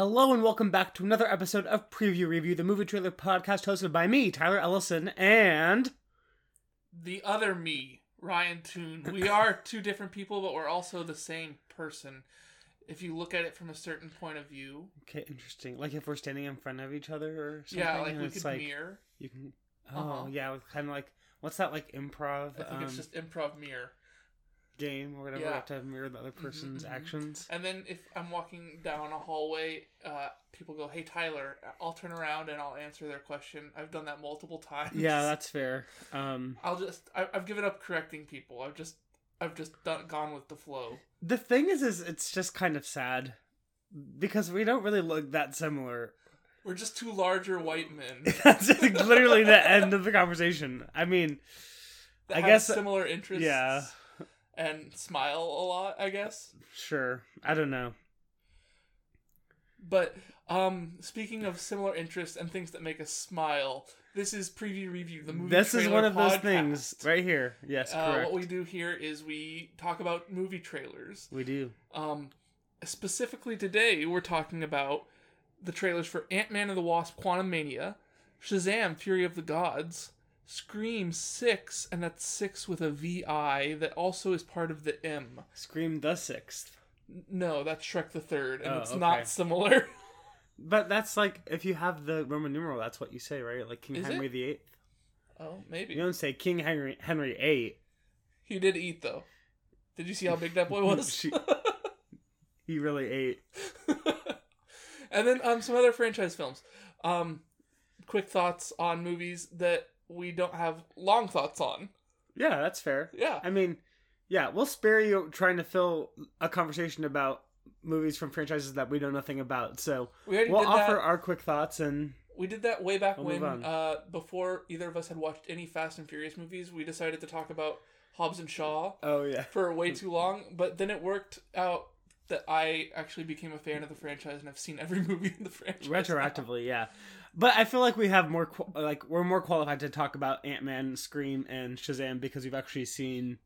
Hello and welcome back to another episode of Preview Review, the movie trailer podcast hosted by me, Tyler Ellison, and the other me, Ryan Toon. We are two different people, but we're also the same person. If you look at it from a certain point of view, okay, interesting. Like if we're standing in front of each other or something. yeah, like we it's could like mirror. you can. Oh Uh-huh. yeah, kind of like what's that like improv I think um, it's just improv mirror. Game or whatever? Yeah. We have to mirror the other person's mhm. actions. And then if I'm walking down a hallway, uh, people go, "Hey Tyler," I'll turn around and I'll answer their question. I've done that multiple times. Yeah, that's fair. Um, I'll just I, I've given up correcting people. I've just I've just done, gone with the flow. the thing is, is it's just kind of sad because we don't really look that similar. We're just two larger white men. That's literally the end of the conversation. I mean, I guess- similar interests. yeah. And smile a lot, I guess. sure. I don't know. But um, speaking of similar interests and things that make us smile, this is preview review the movie. this is one of those things right here. Yes, Uh, correct. what we do here is we talk about movie trailers. we do. Um, specifically today, we're talking about the trailers for Ant Man and the Wasp: Quantumania, Shazam: Fury of the Gods, Scream Six, and that's six with a V I that also is part of the M. Scream the sixth. No, that's Shrek the Third, and Oh, it's okay. not similar. But that's like if you have the Roman numeral, that's what you say, right? Like King Is Henry it? the Eighth. oh, maybe You don't say King Henry Henry Eight. he did eat though. Did you see how big that boy was? She- He really ate. and then um some other franchise films. Um quick thoughts on movies that we don't have long thoughts on. Yeah, that's fair. Yeah. I mean, yeah, we'll spare you trying to fill a conversation about movies from franchises that we know nothing about. So We did offer that. our quick thoughts and We did that way back We'll when uh before either of us had watched any Fast and Furious movies, we decided to talk about Hobbs and Shaw oh yeah, for way too long, but then it worked out that I actually became a fan of the franchise and I've seen every movie in the franchise. now. retroactively, yeah. But I feel like we have more qu- like we're more qualified to talk about Ant Man, Scream, and Shazam because we've actually seen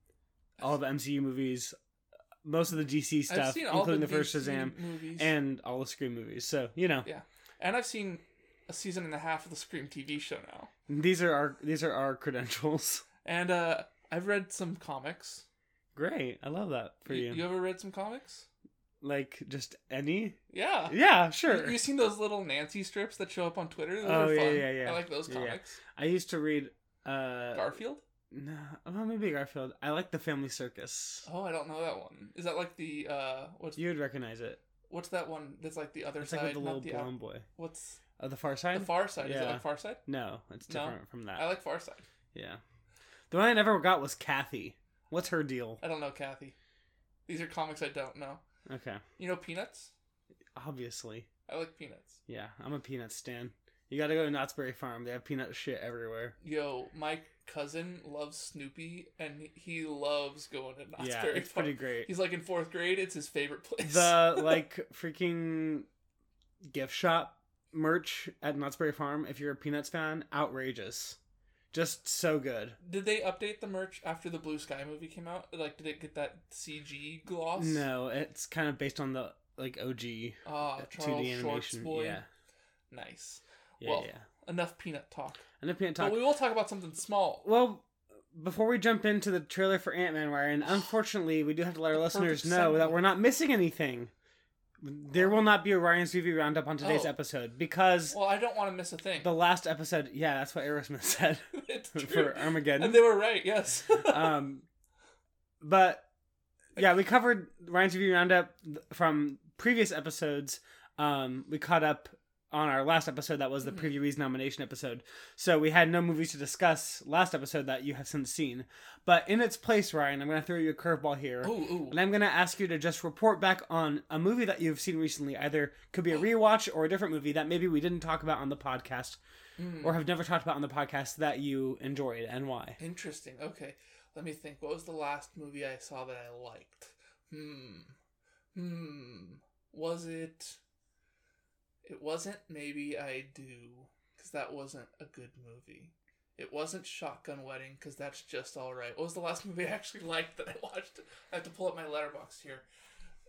all the MCU movies, most of the DC stuff, including the, first DC Shazam movies. and all the Scream movies. So you know, Yeah. And I've seen a season and a half of the Scream TV show now. these are our these are our credentials. And uh I've read some comics. Great, I love that for you. You ever read some comics? Like just any? Yeah. Yeah, sure. you seen those little Nancy strips that show up on Twitter? Those Oh, are yeah, fun. yeah, yeah. I like those Yeah, yeah. comics. I used to read. uh Garfield? No, well, maybe Garfield. I like the Family Circus. Oh, I don't know that one. Is that like the uh what's You would recognize it. what's that one that's like the other It's side? like the little the blonde boy. what's Oh, the Far Side? the Far Side? Is it Yeah. like Far Side? no, it's No. different from that. I like Far Side. Yeah. The one I never got was Kathy. What's her deal? I don't know Kathy. These are comics I don't know. Okay. You know Peanuts? Obviously. I like Peanuts. Yeah, I'm a peanut stan. You gotta go to Knott's Berry Farm. They have peanut shit everywhere. Yo, my cousin loves Snoopy, and he loves going to Knott's yeah, Berry it's Farm. pretty great. He's like in fourth grade. It's his favorite place. The like freaking gift shop merch at Knott's Berry Farm, if you're a Peanuts fan, outrageous. Just so good. did they update the merch after the Blue Sky movie came out? Like, did it get that CG gloss? No, it's kind of based on the like OG Ah, Charles 2D animation. boy. Yeah. Nice. Yeah, Well, yeah. Enough peanut talk. The peanut talk. But we will talk about something small. Well, before we jump into the trailer for Ant Man, Ryan, unfortunately, we do have to let our listeners know segue. that we're not missing anything. There will not be a Ryan's review roundup on today's Oh. episode because Well, I don't want to miss a thing. the last episode, yeah, that's what Aerosmith said it's true. for Armageddon. And they were right. Yes. um, but yeah, we covered Ryan's review roundup from previous episodes. Um, we caught up on our last episode that was the Mhm. previewees nomination episode. So we had no movies to discuss last episode that you have since seen. But in its place, Ryan, I'm going to throw you a curveball here. ooh, ooh. And I'm going to ask you to just report back on a movie that you've seen recently. Either could be a rewatch or a different movie that maybe we didn't talk about on the podcast Mm. or have never talked about on the podcast that you enjoyed and why. Interesting. Okay. Let me think. What was the last movie I saw that I liked? Hmm. Hmm. Was it. It wasn't Maybe I Do, because that wasn't a good movie. It wasn't Shotgun Wedding, because that's just alright. What was the last movie I actually liked that I watched? I have to pull up my Letterboxd here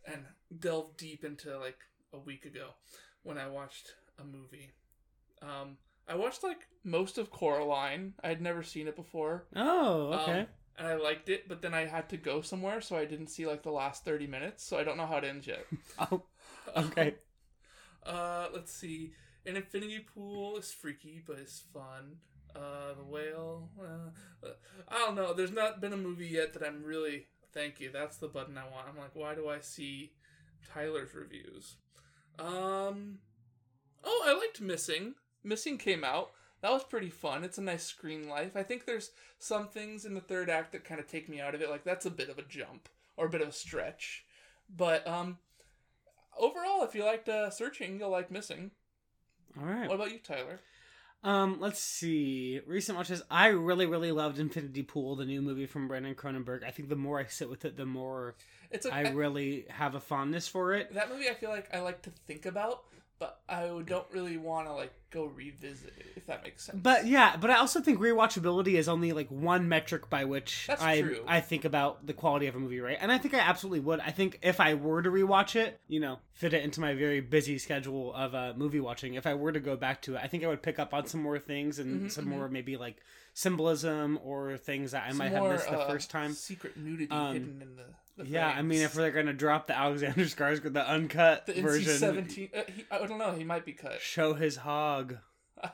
and delve deep into like a week ago. when I watched a movie. Um, I watched like most of Coraline. I had never seen it before. Oh, okay. Um, and I liked it, but then I had to go somewhere, so I didn't see like the last thirty minutes. So I don't know how it ends yet. oh, okay. uh, let's see. An infinity pool is freaky, but it's fun. Uh, the whale. Uh, I don't know. There's not been a movie yet that I'm really. Thank you. That's the button I want. I'm like, why do I see Tyler's reviews? Um. Oh, I liked Missing. Missing came out. That was pretty fun. It's a nice screen life. I think there's some things in the third act that kind of take me out of it. Like that's a bit of a jump or a bit of a stretch. But um, overall, if you liked uh, searching, you'll like Missing. All right. What about you, Tyler? Um, let's see. Recent watches. I really, really loved Infinity Pool, the new movie from Brandon Cronenberg. I think the more I sit with it, the more It's a, I really have a fondness for it. that movie. I feel like I like to think about, but I don't really want to like go revisit it. If that makes sense. But yeah, but I also think rewatchability is only like one metric by which That's I true. I think about the quality of a movie, right? And I think I absolutely would. I think if I were to rewatch it, you know, fit it into my very busy schedule of uh, movie watching, if I were to go back to it, I think I would pick up on some more things and Mhm, some mhm. more maybe like symbolism or things that I Some might more, have missed the uh, first time. Secret nudity Um, hidden in the. Yeah, I mean, if they're gonna drop the Alexander Skarsgård, the uncut the version, seventeen, uh, he- I don't know. He might be cut. show his hog.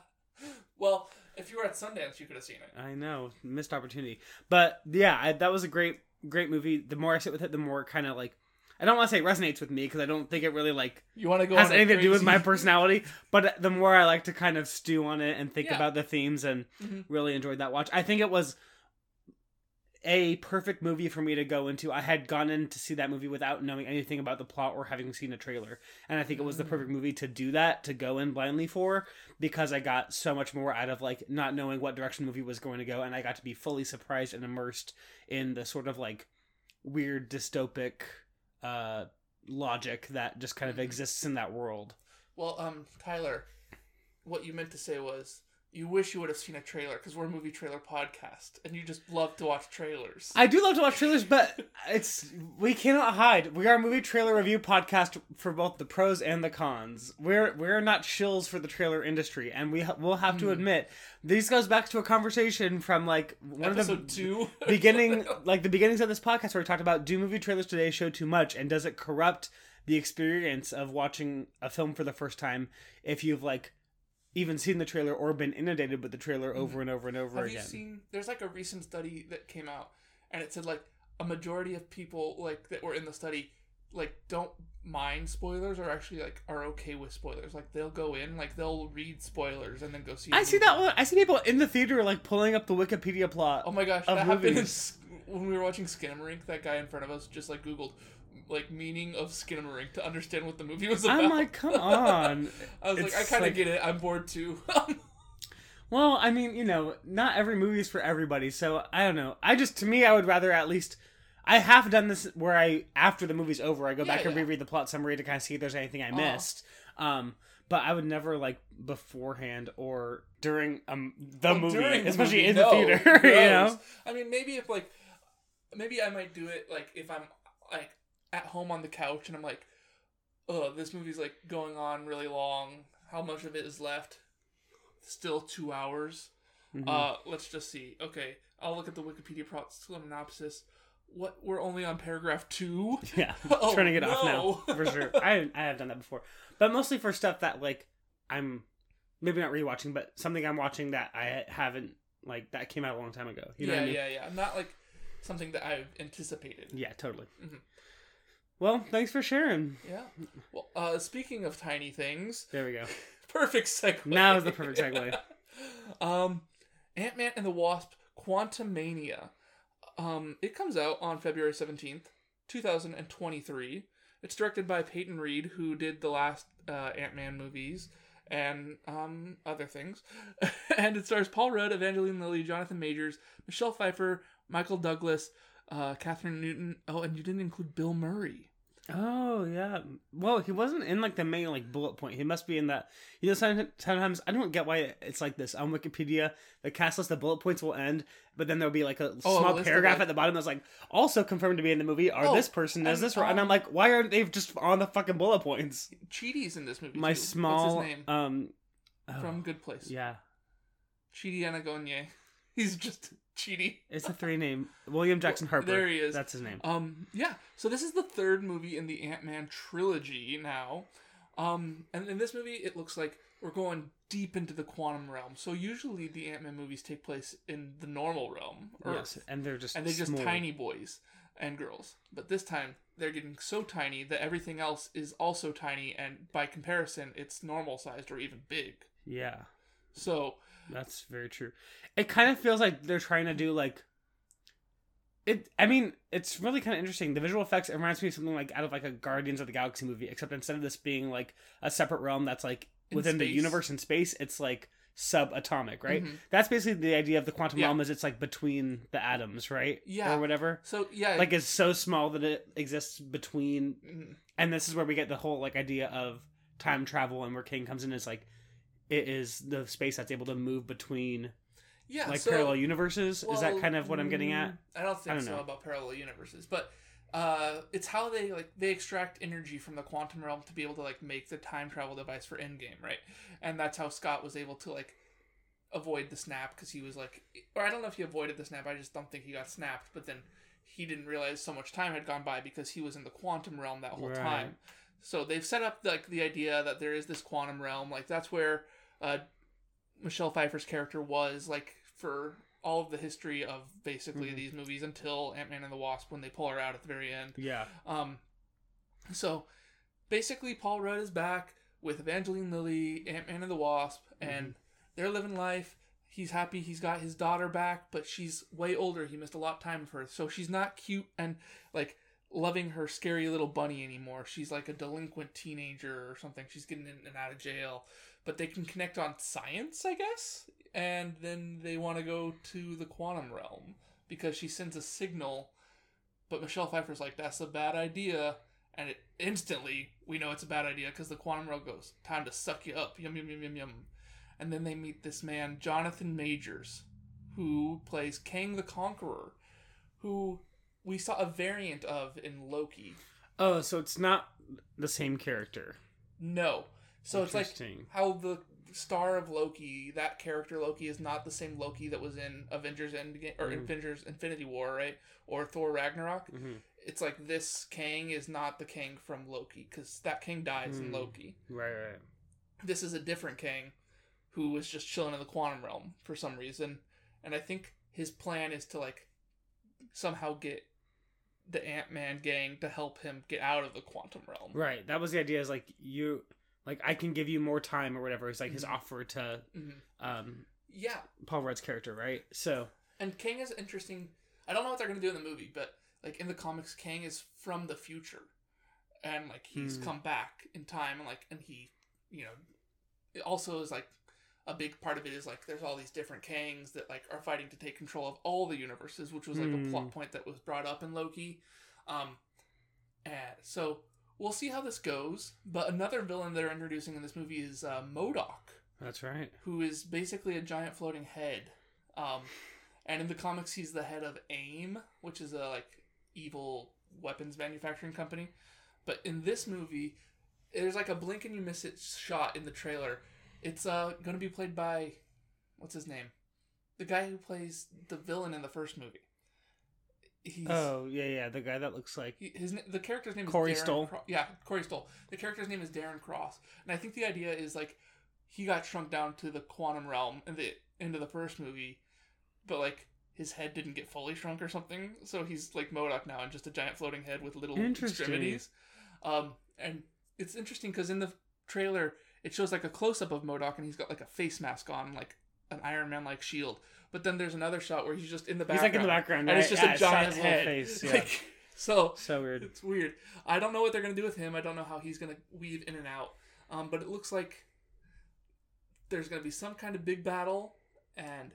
Well, if you were at Sundance, you could have seen it. I know, missed opportunity. But yeah, I, that was a great, great movie. The more I sit with it, the more kind of like, I don't want to say it resonates with me because I don't think it really like You want to go has anything to do with my personality. But the more I like to kind of stew on it and think Yeah. about the themes, and Mhm. really enjoyed that watch. I think it was a perfect movie for me to go into. I had gone in to see that movie without knowing anything about the plot or having seen a trailer. And I think it was the perfect movie to do that, to go in blindly for, because I got so much more out of like not knowing what direction the movie was going to go and I got to be fully surprised and immersed in the sort of like weird dystopic uh logic that just kind of Mhm. exists in that world. Well, um, Tyler, what you meant to say was you wish you would have seen a trailer because we're a movie trailer podcast, and you just love to watch trailers. I do love to watch trailers, but it's we cannot hide. We are a movie trailer review podcast for both the pros and the cons. We're we're not shills for the trailer industry, and we ha- will have to Hmm. admit this goes back to a conversation from like one Episode of the two. beginning, like the beginnings of this podcast, where we talked about do movie trailers today show too much, and does it corrupt the experience of watching a film for the first time if you've like even seen the trailer or been inundated with the trailer over and over and over Mm-hmm. Have you seen? There's like a recent study that came out, and it said like a majority of people like that were in the study like don't mind spoilers or actually like are okay with spoilers. Like they'll go in, like they'll read spoilers and then go see. I see that one. I see people in the theater like pulling up the Wikipedia plot. Oh my gosh, that happened in, when we were watching Skinamarink. That guy in front of us just like Googled like meaning of Skinamarink to understand what the movie was about. I'm like, come on. I was like, I kind of like- get it. I'm bored too. Well, I mean, you know, not every movie is for everybody, so I don't know. I just, to me, I would rather at least. I have done this where I, after the movie's over, I go Yeah, back and yeah. reread the plot summary to kind of see if there's anything I Uh-huh. missed. Um, but I would never like beforehand or during um the Well, movie, during the especially movie, in no, the theater. you know. I mean, maybe if like, maybe I might do it like if I'm like at home on the couch and I'm like, oh, this movie's like going on really long. How much of it is left? Still two hours. Mhm. Uh, let's just see. Okay, I'll look at the Wikipedia synopsis. What we're only on paragraph two. yeah, Oh, turning it off now for sure. I I have done that before, but mostly for stuff that like I'm maybe not rewatching, but something I'm watching that I haven't like that came out a long time ago. You know yeah, what I mean? yeah, yeah. Not like something that I've anticipated. Yeah, totally. Mhm. Well, thanks for sharing. Yeah. Well, uh, speaking of tiny things, There we go. perfect segue. Now is the perfect segue. um, Ant Man and the Wasp: Quantumania. Um, it comes out on February seventeenth, two thousand and twenty-three. It's directed by Peyton Reed, who did the last uh, Ant Man movies and um, other things. and it stars Paul Rudd, Evangeline Lilly, Jonathan Majors, Michelle Pfeiffer, Michael Douglas, uh, Catherine Newton. Oh, and you didn't include Bill Murray. Oh yeah. Well, he wasn't in like the main like bullet point. He must be in that. You know, sometimes I don't get why it's like this on Wikipedia. The cast list, the bullet points will end, but then there'll be like a Oh, small paragraph at the bottom that's like also confirmed to be in the movie. are Oh, this person does this, and I'm um, like, why aren't they just on the fucking bullet points? Chidi's in this movie. My too. small What's his name? um oh, From Good Place. yeah, Chidi Anagonye. He's just Chidi. it's a three name William Jackson Harper. There he is. That's his name. Um, yeah. So this is the third movie in the Ant Man trilogy now. Um, and in this movie, it looks like we're going deep into the quantum realm. So usually the Ant Man movies take place in the normal realm, Earth, Yes, and they're just and they're just small. tiny boys and girls. But this time they're getting so tiny that everything else is also tiny, and by comparison, it's normal sized or even big. Yeah. So That's very true. It kind of feels like they're trying to do like it. I mean, it's really kind of interesting. The visual effects it reminds me of something like out of like a Guardians of the Galaxy movie, except instead of this being like a separate realm that's like In within the universe in space, it's like subatomic, right? Mhm. That's basically the idea of the quantum Yeah. realm. Is it's like between the atoms, right? Yeah. or whatever. so yeah, Like it's so small that it exists between Mhm. and this is where we get the whole like idea of time travel and where Kang comes in is like it is the space that's able to move between yeah, like so- parallel universes. is that kind of what I'm getting at? I don't think I don't so know. about parallel universes, but uh, it's how they like they extract energy from the quantum realm to be able to like make the time travel device for Endgame, right? And that's how Scott was able to like avoid the snap because he was like, or I don't know if he avoided the snap. I just don't think he got snapped, but then he didn't realize so much time had gone by because he was in the quantum realm that whole Right. time. So they've set up like the idea that there is this quantum realm, like that's where uh, Michelle Pfeiffer's character was like for all of the history of basically Mhm. these movies until Ant Man and the Wasp when they pull her out at the very end. Yeah. Um, so basically, Paul Rudd is back with Evangeline Lilly, Ant Man and the Wasp, and they're living life. He's happy he's got his daughter back, but she's way older. He missed a lot of time of her, so she's not cute and like loving her scary little bunny anymore. She's like a delinquent teenager or something. She's getting in and out of jail, but they can connect on science, I guess. And then they want to go to the quantum realm because she sends a signal but Michelle Pfeiffer's like, that's a bad idea. And it instantly, we know it's a bad idea because the quantum realm goes, time to suck you up. Yum, yum, yum, yum, yum. And then they meet this man, Jonathan Majors, who plays Kang the Conqueror, who we saw a variant of in Loki. Oh, so it's not the same character. No. So it's like how the star of Loki, that character Loki, is not the same Loki that was in Avengers Endgame or Mm. Avengers Infinity War, right? Or Thor Ragnarok. hmm it's like this Kang is not the Kang from Loki because that Kang dies in Hmm. Loki. Right, right. This is a different Kang who was just chilling in the quantum realm for some reason, and I think his plan is to like somehow get the Ant Man gang to help him get out of the quantum realm. Right. That was the idea. Is like you, like I can give you more time or whatever. It's like his Mhm. offer to Mhm. um Yeah, Paul Rudd's character, right? So and Kang is interesting. I don't know what they're gonna do in the movie, but like in the comics, Kang is from the future, and like he's Hmm. come back in time, and like and he, you know, it also is like a big part of it is like there's all these different Kangs that like are fighting to take control of all the universes, which was like a Hmm. plot point that was brought up in Loki. Um, and so we'll see how this goes. But another villain they're introducing in this movie is uh, MODOK that's right. who is basically a giant floating head. Um, and in the comics, he's the head of AIM, which is a like evil weapons manufacturing company. But in this movie, there's like a blink and you miss it shot in the trailer. It's uh going to be played by what's his name, the guy who plays the villain in the first movie. He's, Oh yeah, yeah. The guy that looks like his the character's name Corey is Darren Stoll? Cro- yeah, Corey Stoll. The character's name is Darren Cross, and I think the idea is like he got shrunk down to the quantum realm in the end of the first movie, but like his head didn't get fully shrunk or something, so he's like MODOK now and just a giant floating head with little extremities. Um, and it's interesting because in the trailer it shows like a close up of MODOK and he's got like a face mask on, like an Iron Man like shield. But then there's another shot where he's just in the background. he's like in the background, and it's just Yeah, a giant head. face. Yeah. Like, so so weird. it's weird. I don't know what they're gonna do with him. I don't know how he's gonna weave in and out. Um, but it looks like there's gonna be some kind of big battle, and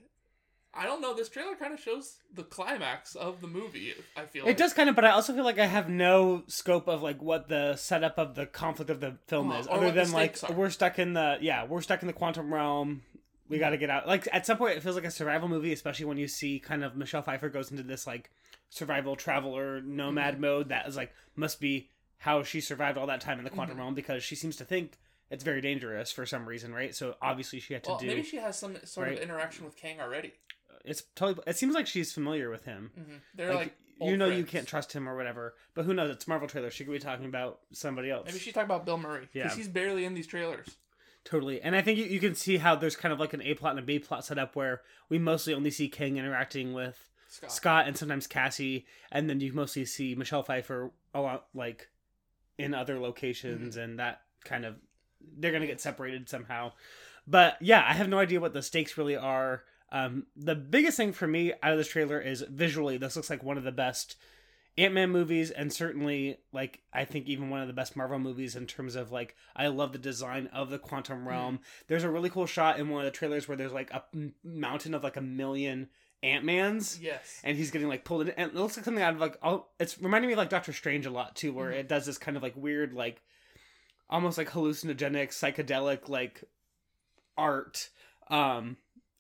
I don't know. This trailer kind of shows the climax of the movie. I feel It like. does kind of, but I also feel like I have no scope of like what the setup of the conflict of the film Uh-huh, is, other than like are. we're stuck in the yeah we're stuck in the quantum realm. We got to get out. Like at some point, it feels like a survival movie, especially when you see kind of Michelle Pfeiffer goes into this like survival traveler nomad Mm-hmm. mode. That is like must be how she survived all that time in the quantum Mhm. realm because she seems to think it's very dangerous for some reason, right? So obviously she had to Well, do. maybe she has some sort right? of interaction with Kang already. It's totally. It seems like she's familiar with him. hmm They're like, like, you know you can't trust him or whatever. But who knows? It's Marvel trailer. She could be talking about somebody else. Maybe she's talking about Bill Murray because Yeah. he's barely in these trailers. Totally. And I think you, you can see how there's kind of like an A plot and a B plot set up where we mostly only see Kang interacting with Scott. Scott and sometimes Cassie, and then you mostly see Michelle Pfeiffer a lot like in other locations, Mm-hmm. and that kind of they're gonna get separated somehow. But yeah, I have no idea what the stakes really are. Um, the biggest thing for me out of this trailer is visually, this looks like one of the best Ant Man movies, and certainly like I think even one of the best Marvel movies in terms of like I love the design of the quantum realm. There's a really cool shot in one of the trailers where there's like a mountain of like a million Ant Mans Yes. and he's getting like pulled in and it looks like something out of like all it's reminding me of like doctor strange a lot too where Mhm. it does this kind of like weird like almost like hallucinogenic psychedelic like art um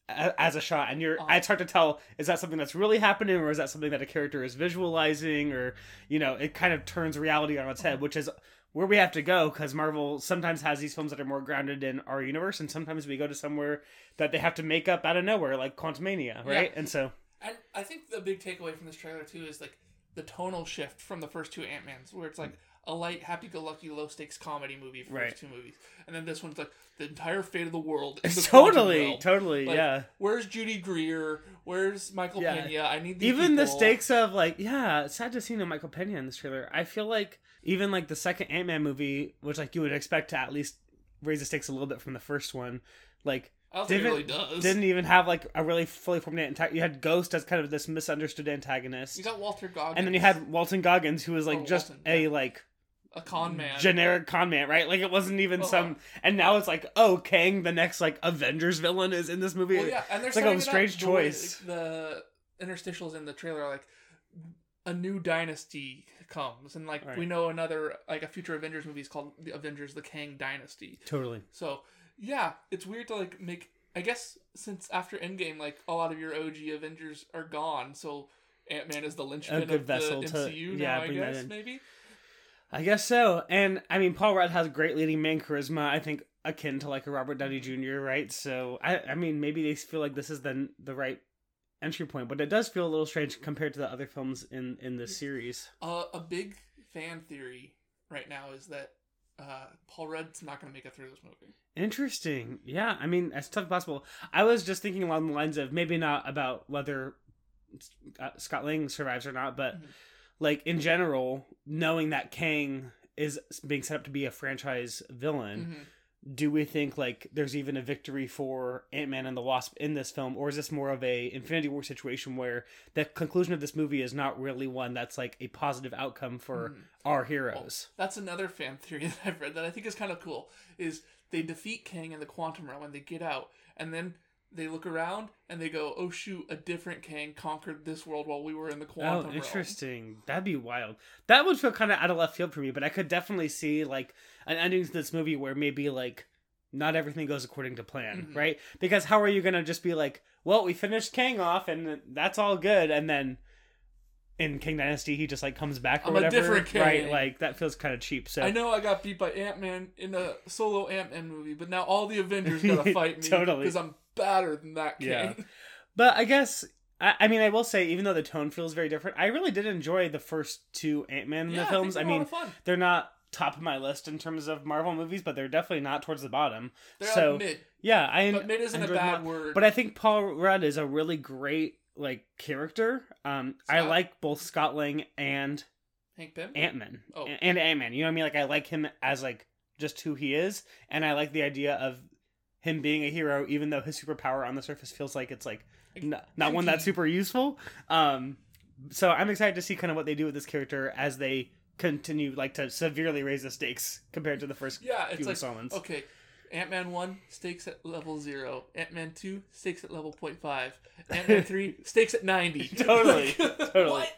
as a shot and you're Uh. it's hard to tell is that something that's really happening or is that something that a character is visualizing or you know it kind of turns reality on its head which is where we have to go because marvel sometimes has these films that are more grounded in our universe and sometimes we go to somewhere that they have to make up out of nowhere like quantumania right? And so And I think the big takeaway from this trailer too is like the tonal shift from the first two Ant Mans, where it's like a light, happy-go-lucky, low-stakes comedy movie for Right. two movies, and then this one's like the entire fate of the world. the totally totally Like, yeah Where's Judy Greer? Where's Michael Yeah. Pena? I need these even the stakes of like yeah it's sad to see no michael pena in this trailer i feel like even like the second ant-man movie which like you would expect to at least raise the stakes a little bit from the first one like I don't think it didn't- really does. didn't even have like a really fully formed antagonist you had ghost as kind of this misunderstood antagonist You got Walter Goggins, and then you had walton goggins who was like Oh, just Walton, a yeah. like a con mm. man. generic con man right like it wasn't even some uh, and now it's like oh kang the next like avengers villain is in this movie Well, yeah, and they're like a strange the choice. the interstitials in the trailer are like a new dynasty comes, and like Right. we know another like a future Avengers movie is called the Avengers: The Kang Dynasty. totally So yeah, it's weird to like make. I guess since after Endgame, like a lot of your OG Avengers are gone, so Ant Man is the linchpin good of vessel the to- MCU yeah, now. I guess maybe. I guess so. And I mean, Paul Rudd has great leading man charisma. I think akin to like a Robert Downey Jr. Right? So I, I mean, maybe they feel like this is the the right entry point, but it does feel a little strange compared to the other films in in this series. Uh, a big fan theory right now is that uh, Paul Rudd's not going to make it through this movie. Interesting. Yeah, I mean, as tough as possible. I was just thinking along the lines of maybe not about whether uh, Scott Lang survives or not, but Mhm. Like in general, knowing that Kang is being set up to be a franchise villain. Mhm. do we think like there's even a victory for ant-man and the wasp in this film or is this more of a infinity war situation where the conclusion of this movie is not really one that's like a positive outcome for Mhm. our heroes That's another fan theory that I've read that I think is kind of cool. Is they defeat Kang in the quantum realm and they get out, and then they look around and they go, "Oh shoot, a different Kang conquered this world while we were in the quantum oh realm." interesting that'd be wild that would feel kind of out of left field for me but i could definitely see like an ending to this movie where maybe like not everything goes according to plan Mhm. right because how are you gonna just be like well we finished kang off and that's all good and then in kang dynasty he just like comes back or I'm a whatever different Kang. right like that feels kind of cheap so I know I got beat by Ant Man in a solo Ant Man movie, but now all the Avengers gotta fight me Totally. because I'm better than that Kang. Yeah. But I guess I, I mean I will say even though the tone feels very different, I really did enjoy the first two Ant Man Yeah, I films. think I, they're a lot mean, fun. they're not top of my list in terms of Marvel movies, but they're definitely not towards the bottom. They're so like mid, yeah, I but mid isn't a bad more- word. But I think Paul Rudd is a really great like character. Um, I like both Scott Lang and Hank Pym. Ant Man Oh. and Ant Man. You know what I mean? Like I like him as like just who he is, and I like the idea of him being a hero, even though his superpower on the surface feels like it's like not, not one that's super useful. Um, so I'm excited to see kind of what they do with this character as they continue like to severely raise the stakes compared to the first yeah, few it's like installments. okay, Ant Man 1, stakes at level 0. Ant Man 2, stakes at level 0.5. Ant Man 3, stakes at 90. Totally, Like, totally. What?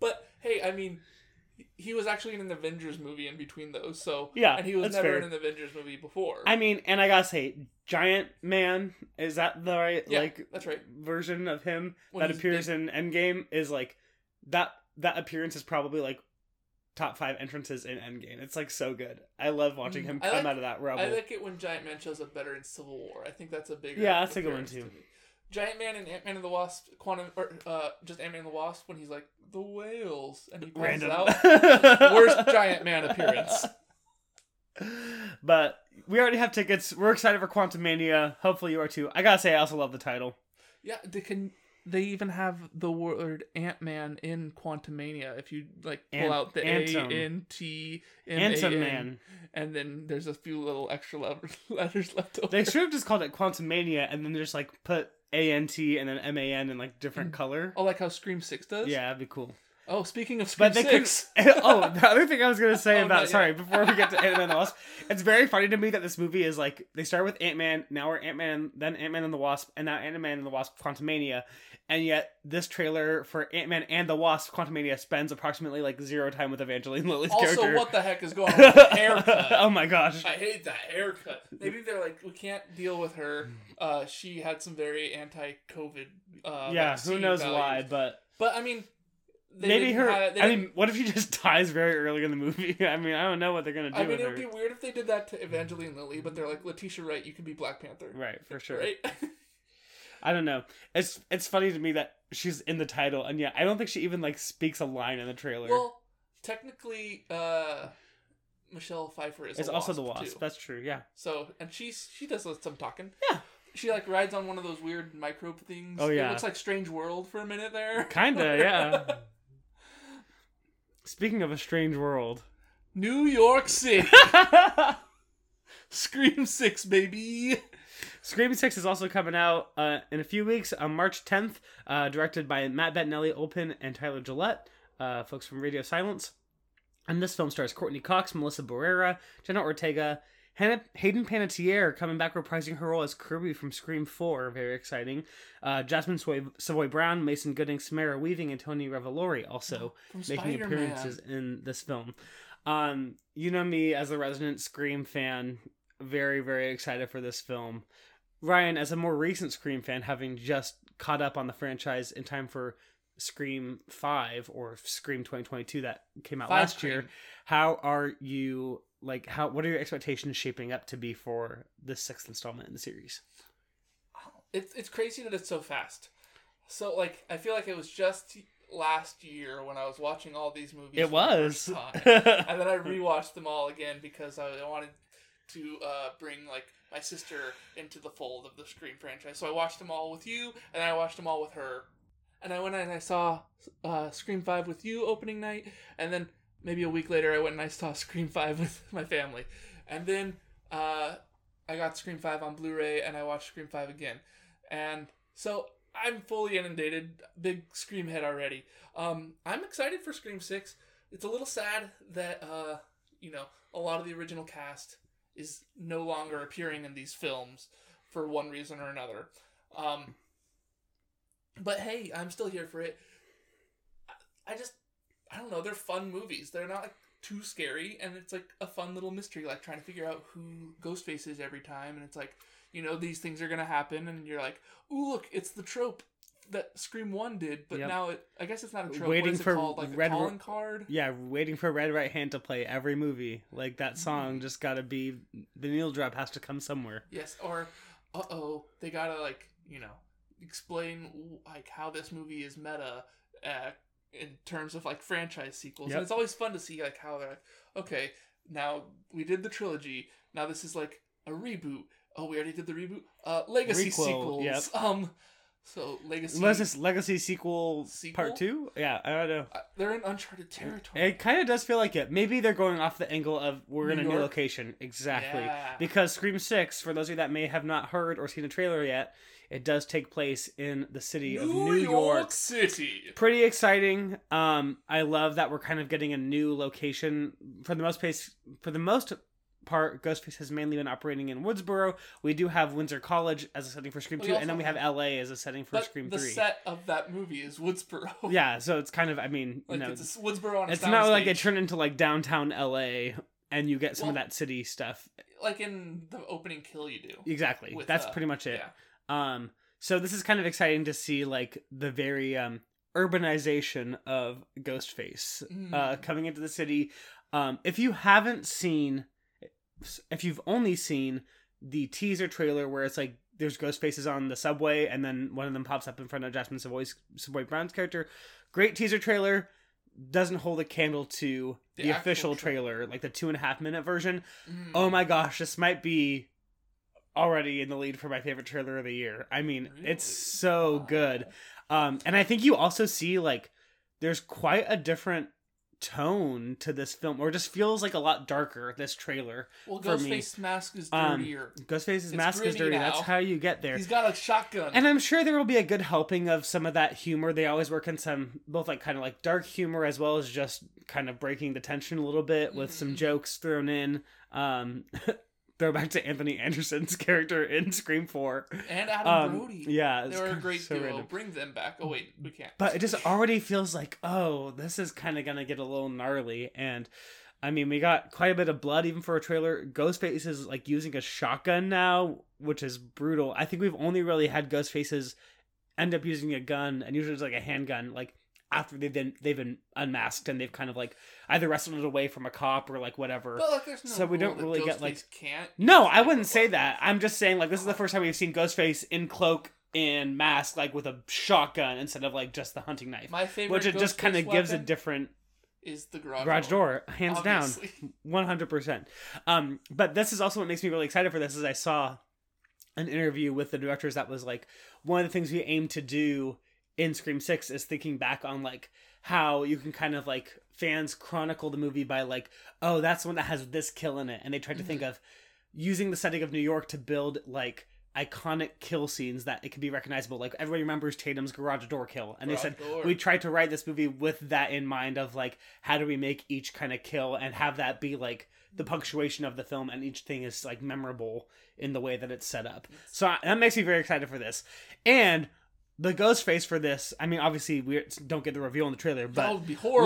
But, hey, I mean, he was actually in an Avengers movie in between those, so. Yeah, And he was never fair. in an Avengers movie before. I mean, and I gotta say, Giant Man is that the right Yeah, like that's right. version of him When that appears big. in Endgame is like that. That appearance is probably like top five entrances in Endgame. It's like so good. I love watching Mm, him I come like- out of that rubble. I like it when Giant Man shows up better in Civil War. I think that's a bigger. Yeah, that's a good one, too. to. Giant Man and Ant Man and the Wasp, Quantum, or uh, just Ant Man and the Wasp, when he's like the whales and he Random. it out. Worst Giant Man appearance. But we already have tickets. We're excited for Quantumania. Hopefully you are too. I gotta say, I also love the title. Yeah, they can. They even have the word Ant Man in Quantumania. If you like pull Ant- out the Antum. A N T M A Antum N, Man. and then there's a few little extra letters left over. They should have just called it Quantum Mania and then just like put A N T and then M A N in like different mm. color. Oh, like how Scream Six does. Yeah, that'd be cool. Oh, speaking of Scream But they Six, could. oh, the other thing I was gonna say Oh, about not sorry before we get to Ant Man and the Wasp, it's very funny to me that this movie is like they start with Ant Man, now we're Ant Man, then Ant Man and the Wasp, and now Ant Man and the Wasp Quantumania, and yet this trailer for Ant Man and the Wasp Quantumania spends approximately like zero time with Evangeline Lilly's also, character. what the heck is going on with the haircut? oh my gosh. I hate that haircut. Maybe they're like, we can't deal with her. Uh, she had some very anti-COVID. Uh, yeah, who vaccine knows values. why, but But I mean, maybe her. have- I mean, what if she just dies very early in the movie? I mean, I don't know what they're gonna do I mean, it would be weird if they did that to Evangeline Lilly, but they're like, Letitia Wright, you can be Black Panther, Right, for sure. right? I don't know. It's it's funny to me that she's in the title, and yeah, I don't think she even like speaks a line in the trailer. well, technically, uh, Michelle Pfeiffer is. it's a also the wasp, wasp. too. That's true. Yeah. So, and she's she does some talking. Yeah. She like rides on one of those weird microbe things. Oh, yeah. It looks like Strange World for a minute there. Kinda. Yeah. Speaking of a strange world, New York City. Scream Six, baby. Scream Six is also coming out uh, in a few weeks on March 10th, uh, directed by Matt Bettinelli, Olpin, and Tyler Gillett, uh, folks from Radio Silence. And this film stars Courteney Cox, Melissa Barrera, Jenna Ortega, Hannah, Hayden Panettiere coming back reprising her role as Kirby from Scream 4, very exciting. Uh, Jasmine Savoy, Savoy Brown, Mason Gooding, Samara Weaving, and Tony Revolori also From making Spider-Man. appearances in this film. Um, you know me as a resident Scream fan, very very excited for this film. Ryan, as a more recent Scream fan, having just caught up on the franchise in time for Scream Five or Scream 2022 that came out Five last year, how are you like? How what are your expectations shaping up to be for the sixth installment in the series? It's it's crazy that it's so fast. So like I feel like it was just last year when I was watching all these movies. It the was. time. and then I rewatched them all again because I wanted to uh, bring like my sister into the fold of the Scream franchise. So I watched them all with you, and I watched them all with her. And I went and I saw uh, Scream Five with you opening night, and then maybe a week later I went and I saw Scream Five with my family, and then uh, I got Scream Five on Blu-ray and I watched Scream Five again, and so I'm fully inundated, big Scream head already. Um, I'm excited for Scream Six. It's a little sad that uh, you know a lot of the original cast is no longer appearing in these films for one reason or another. Um, but hey, I'm still here for it. I, I just I don't know. They're fun movies. They're not like too scary, and it's like a fun little mystery, like trying to figure out who Ghostface is every time, and it's like you know these things are gonna happen, and you're like, ooh, look, it's the trope that Scream One did, but Yep. now it I guess it's not a trope. Waiting what is it for called? Like Red calling card. Yeah, waiting for Red Right Hand to play every movie. Like that song just gotta be the needle drop has to come somewhere. Yes, or uh oh, they gotta like you know explain like how this movie is meta uh, in terms of like franchise sequels, Yep. and it's always fun to see like how they're like, okay, now we did the trilogy, now this is like a reboot. Oh, we already did the reboot. Uh, legacy Requel, sequels. yep. Um, so legacy. Was this Legacy sequel, Sequel? part two? Yeah, I don't know. uh, they're in uncharted territory. It kind of does feel like it. Maybe they're going off the angle of we're in New a new location. Exactly. Yeah. Because Scream 6, for those of you that may have not heard or seen the trailer yet, it does take place in the city of New York. City. Pretty exciting. Um, I love that we're kind of getting a new location for the most place for the most part, Ghostface has mainly been operating in Woodsboro. We do have Windsor College as a setting for Scream We 2, and then we have LA as a setting for Scream the 3. set of that movie is Woodsboro. Yeah, so it's kind of, I mean, you know, it's Woodsboro on it's not like it turned into like downtown LA and you get some of that city stuff. like in the opening kill you do. Exactly. with, That's uh, pretty much it. Yeah. Um, so this is kind of exciting to see like the very um urbanization of Ghostface uh, Mm. coming into the city. Um, if you haven't seen, if you've only seen the teaser trailer where it's like there's ghost faces on the subway and then one of them pops up in front of Jasmine Savoy's Savoy Brown's character, great teaser trailer. Doesn't hold a candle to The the, official trailer. trailer, like the two and a half minute version. Mm. Oh my gosh, this might be already in the lead for my favorite trailer of the year. I mean, it's so Wow. good. Um, and I think you also see like there's quite a different tone to this film, or just feels like a lot darker. This trailer, Well. Ghostface mask is Um, dirtier. Ghostface's It's mask is dirty. That's how you get there. He's got a shotgun. And I'm sure there will be a good helping of some of that humor. They always work in some both like kind of like dark humor as well as just kind of breaking the tension a little bit with some Mhm. jokes thrown in. Um throw back to Anthony Anderson's character in Scream 4. and Adam Um Brody. yeah, they it's were a great so duo. random. Bring them back. Oh wait, we can't. But it just already feels like, oh, this is kind of gonna get a little gnarly. And I mean, we got quite a bit of blood even for a trailer. Ghostface is like using a shotgun now, which is brutal. I think we've only really had Ghostfaces end up using a gun, and usually it's like a handgun, like after they've been they've been unmasked and they've kind of like either wrestled it away from a cop or like whatever. But like, there's no So we don't really get, like- Can't No, I wouldn't say weapon. that. I'm just saying like this is the first time we've seen Ghostface in cloak and mask, like with a shotgun instead of like just the hunting knife, My favorite, which it just kind of gives a different is the garage, garage door, hands obviously. down, one hundred percent. Um, but this is also what makes me really excited for this. Is I saw an interview with the directors that was like one of the things we aim to do in Scream Six is thinking back on like how you can kind of like fans chronicle the movie by like oh that's the one that has this kill in it, and they tried to think of using the setting of New York to build like iconic kill scenes that it could be recognizable. Like everybody remembers tatum's garage door kill. And they said door. we tried to write this movie with that in mind of like how do we make each kind of kill and have that be like the punctuation of the film and each thing is like memorable in the way that it's set up. So I- that makes me very excited for this. And the ghost face for this i mean obviously we don't get the reveal in the trailer but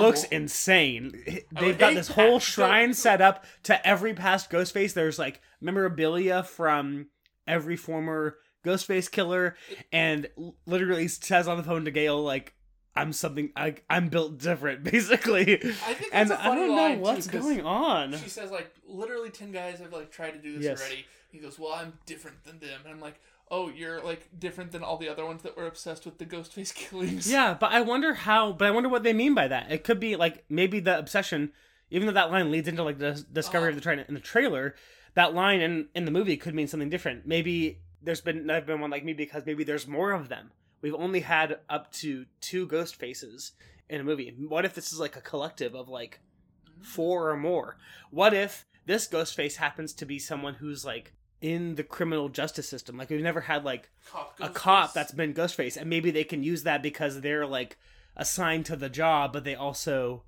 looks insane. They've got this whole shrine set up to every past Ghostface. There's like memorabilia from every former Ghostface killer, and literally says on the phone to Gail like, "I'm something. I, I'm built different, basically." I think and that's a I don't know line, too, going on. She says like literally ten guys have like tried to do this Yes. already. He goes, "Well, I'm different than them," and I'm like, "Oh, you're like different than all the other ones that were obsessed with the Ghostface killings." Yeah, but I wonder how. But I wonder what they mean by that. It could be like maybe the obsession, even though that line leads into like the discovery of the ah. train in the trailer. That line in in the movie could mean something different. Maybe there's been there's been one like me because maybe there's more of them. We've only had up to two ghost faces in a movie. What if this is like a collective of like mm. four or more? What if this ghost face happens to be someone who's like in the criminal justice system? Like we've never had like Cop a cop that's been Ghostface, and maybe they can use that because they're like assigned to the job, but they also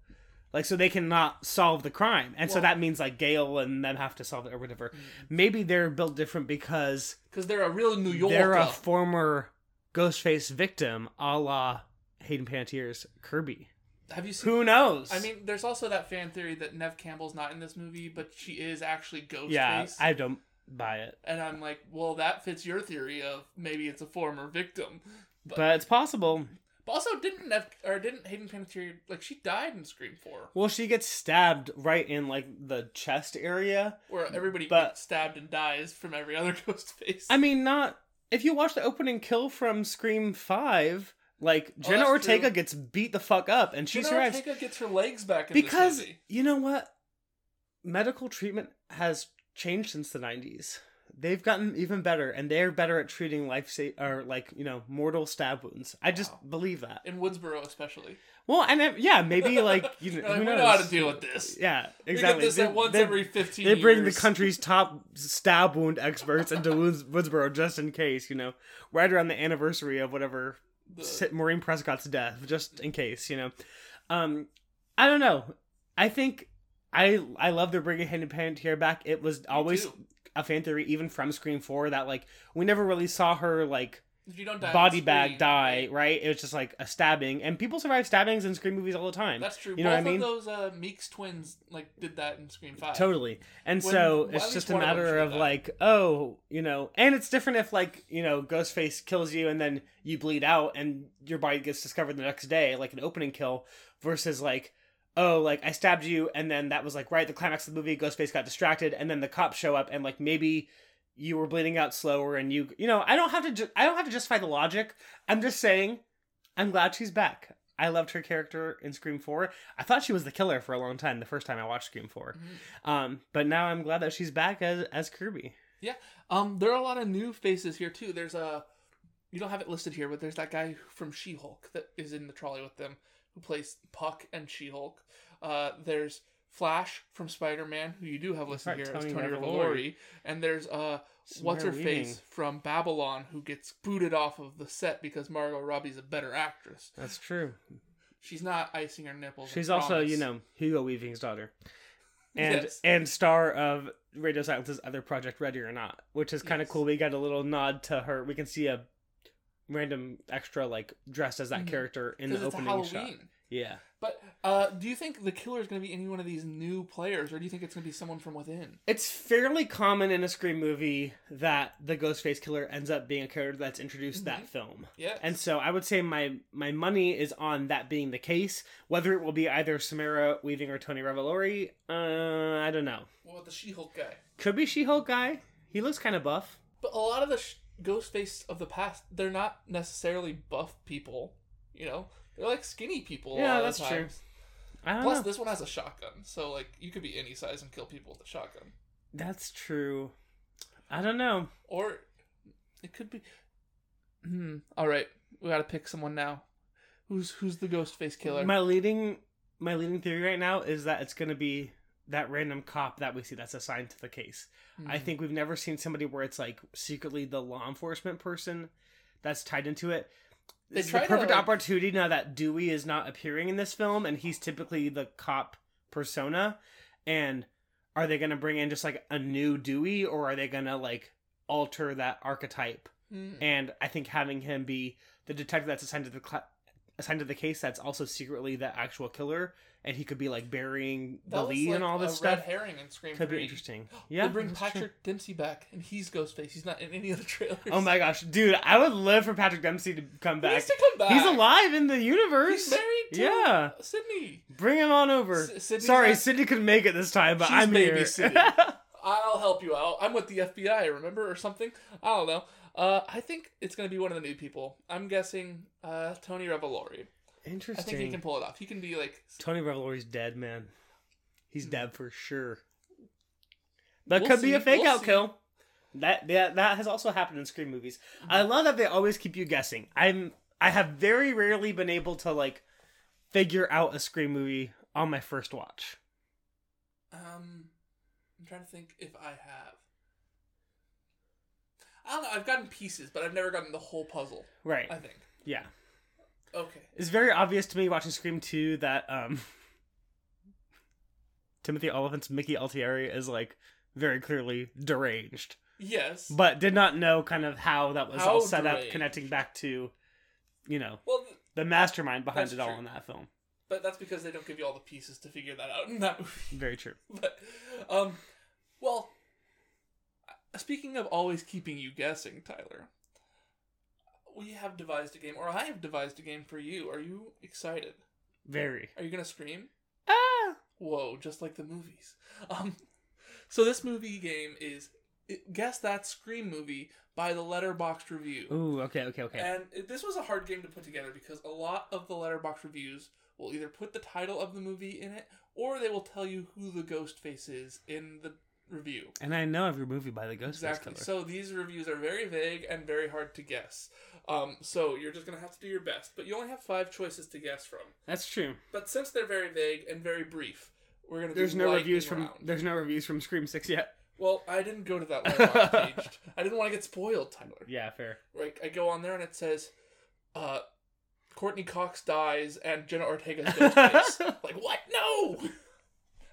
like so they cannot solve the crime, and so that means like Gail and them have to solve it or whatever. Mm-hmm. Maybe they're built different because because they're a real New Yorker. they're a former Ghostface victim, a la Hayden Panettiere's Kirby. Have you seen? Who knows? I mean, there's also that fan theory that Nev Campbell's not in this movie, but she is actually Ghostface. yeah, I don't buy it, And I'm like, well, that fits your theory of maybe it's a former victim. But, but it's possible. but also, didn't Nev or didn't Hayden Panettiere like she died in Scream Four, Well, she gets stabbed right in like the chest area. where everybody But- gets stabbed and dies from every other ghost face. I mean, not if you watch the opening kill from Scream Five, like Oh, Jenna Ortega true. gets beat the fuck up and she Jenna survives Ortega gets her legs back in because you know what? Medical treatment has changed since the '90s. They've gotten even better, and they're better at treating life sa- or like you know mortal stab wounds. I just Wow. believe that. in Woodsboro, especially. Well, and then, yeah, maybe like you know, They're like, who we knows? know how to deal with this. Yeah, We get exactly. this They- at once every fifteen. they bring the country's top stab wound experts into Woods- Woodsboro just in case, you know, right around the anniversary of whatever The- Sit- Maureen Prescott's death, just in case, you know. Um, I don't know. I think I I love they're bringing Hayden Panettiere back. It was always a fan theory, even from Scream Four, that like we never really saw her like you don't die body bag die, right? It was just like a stabbing, and people survive stabbings in Scream movies all the time. That's true. You know Both what I mean? those uh, Meeks twins like did that in Scream Five. Totally. And When- so it's just a one of matter of like, oh, you know, and it's different if like, you know, Ghostface kills you and then you bleed out and your body gets discovered the next day, like an opening kill, versus like, oh, like I stabbed you and then that was like right at the climax of the movie, Ghostface got distracted and then the cops show up and like maybe you were bleeding out slower and you you know, I don't have to ju- I don't have to justify the logic. I'm just saying I'm glad she's back. I loved her character in Scream 4. I thought she was the killer for a long time the first time I watched Scream 4. Mhm. Um, but now I'm glad that she's back as as Kirby. Yeah, um, there are a lot of new faces here too. There's a, you don't have it listed here, but there's that guy from She-Hulk that is in the trolley with them, who plays Puck and She-Hulk. Uh, there's Flash from Spider-Man, who you do have listed here Tony as Tony Revolori. And there's uh, what's her face from Babylon, who gets booted off of the set because Margot Robbie's a better actress. That's true. She's not icing her nipples. She's also, you know, Hugo Weaving's daughter. And Yes. and star of Radio Silence's other project Ready or Not, which is kind of Yes. cool. We got a little nod to her. We can see a random extra like dressed as that Mhm. character in the opening shot. Yeah. But uh, do you think the killer is going to be any one of these new players, or do you think it's going to be someone from within? It's fairly common in a Scream movie that the Ghostface killer ends up being a character that's introduced that film. Yeah. And so I would say my my money is on that being the case. Whether it will be either Samara Weaving or Tony Revolori, uh, I don't know. what about the She-Hulk guy? Could be She-Hulk guy. He looks kind of buff. But a lot of the sh- Ghostface of the past, they're not necessarily buff people. You know, they're like skinny people. Yeah, that's true. I don't Plus, know. this one has a shotgun, so like you could be any size and kill people with a shotgun. That's true. I don't know. Or it could be. Hmm. All right, we got to pick someone now. Who's who's the Ghostface killer? My leading my leading theory right now is that it's going to be that random cop that we see that's assigned to the case. I Hmm. think we've never seen somebody where it's like secretly the law enforcement person that's tied into it. They It's the perfect like- opportunity now that Dewey is not appearing in this film and he's typically the cop persona. And are they going to bring in just like a new Dewey or are they going to like alter that archetype? Hmm. And I think having him be the detective that's assigned to the cl- assigned to the case that's also secretly the actual killer and he could be like burying the That was, lead like, and all this a stuff Red herring in Scream could be interesting. Yeah, they bring that's true. Patrick Dempsey back, and he's Ghostface. He's not in any of the trailers. Oh my gosh, dude! I would live for Patrick Dempsey to come He back. needs to come back. He's alive in the universe. He's married to Yeah. Sidney. Bring him on over. S- Sidney's Sorry, not- Sidney couldn't make it this time, but She's I'm here. babysitting. I'll help you out. I'm with the FBI, remember, or something. I don't know. Uh, I think it's gonna be one of the new people. I'm guessing uh, Tony Revolori. I think he can pull it off. He can be like. Tony Revolori's dead, man. He's dead for sure. That We'll could be a fake we'll out see. kill. That, that that has also happened in Scream movies. I love that they always keep you guessing. I'm I have very rarely been able to like figure out a Scream movie on my first watch. Um, I'm trying to think if I have. I don't know. I've gotten pieces, but I've never gotten the whole puzzle. Right. I think. Yeah. Okay. It's very obvious to me watching Scream 2 that um Timothy Olyphant's Mickey Altieri is like very clearly deranged. Yes. But did not know kind of how that was How all set up connecting back to you know, well, th- the mastermind behind it all true. in that film. but that's because they don't give you all the pieces to figure that out in that movie. Very true. But, um, well, speaking of always keeping you guessing, Tyler, we have devised a game, or I have devised a game for you. Are you excited? Very. Are you gonna scream? Ah. Whoa, just like the movies. Um, so this movie game is guess that Scream movie by the Letterboxd review. Ooh, okay, okay, okay. And this was a hard game to put together because a lot of the Letterboxd reviews will either put the title of the movie in it or they will tell you who the ghost face is in the review. And I know every movie by the Ghostface Exactly. So these reviews are very vague and very hard to guess. Um, so you're just gonna have to do your best, but you only have five choices to guess from. That's true. But since they're very vague and very brief, we're gonna. There's do no reviews from round. there's no reviews from Scream 6 yet. Well, I didn't go to that page. I didn't want to get spoiled, Tyler. Yeah, fair. Like I go on there and it says, uh, Courteney Cox dies and Jenna Ortega's Ghostface. like what? No.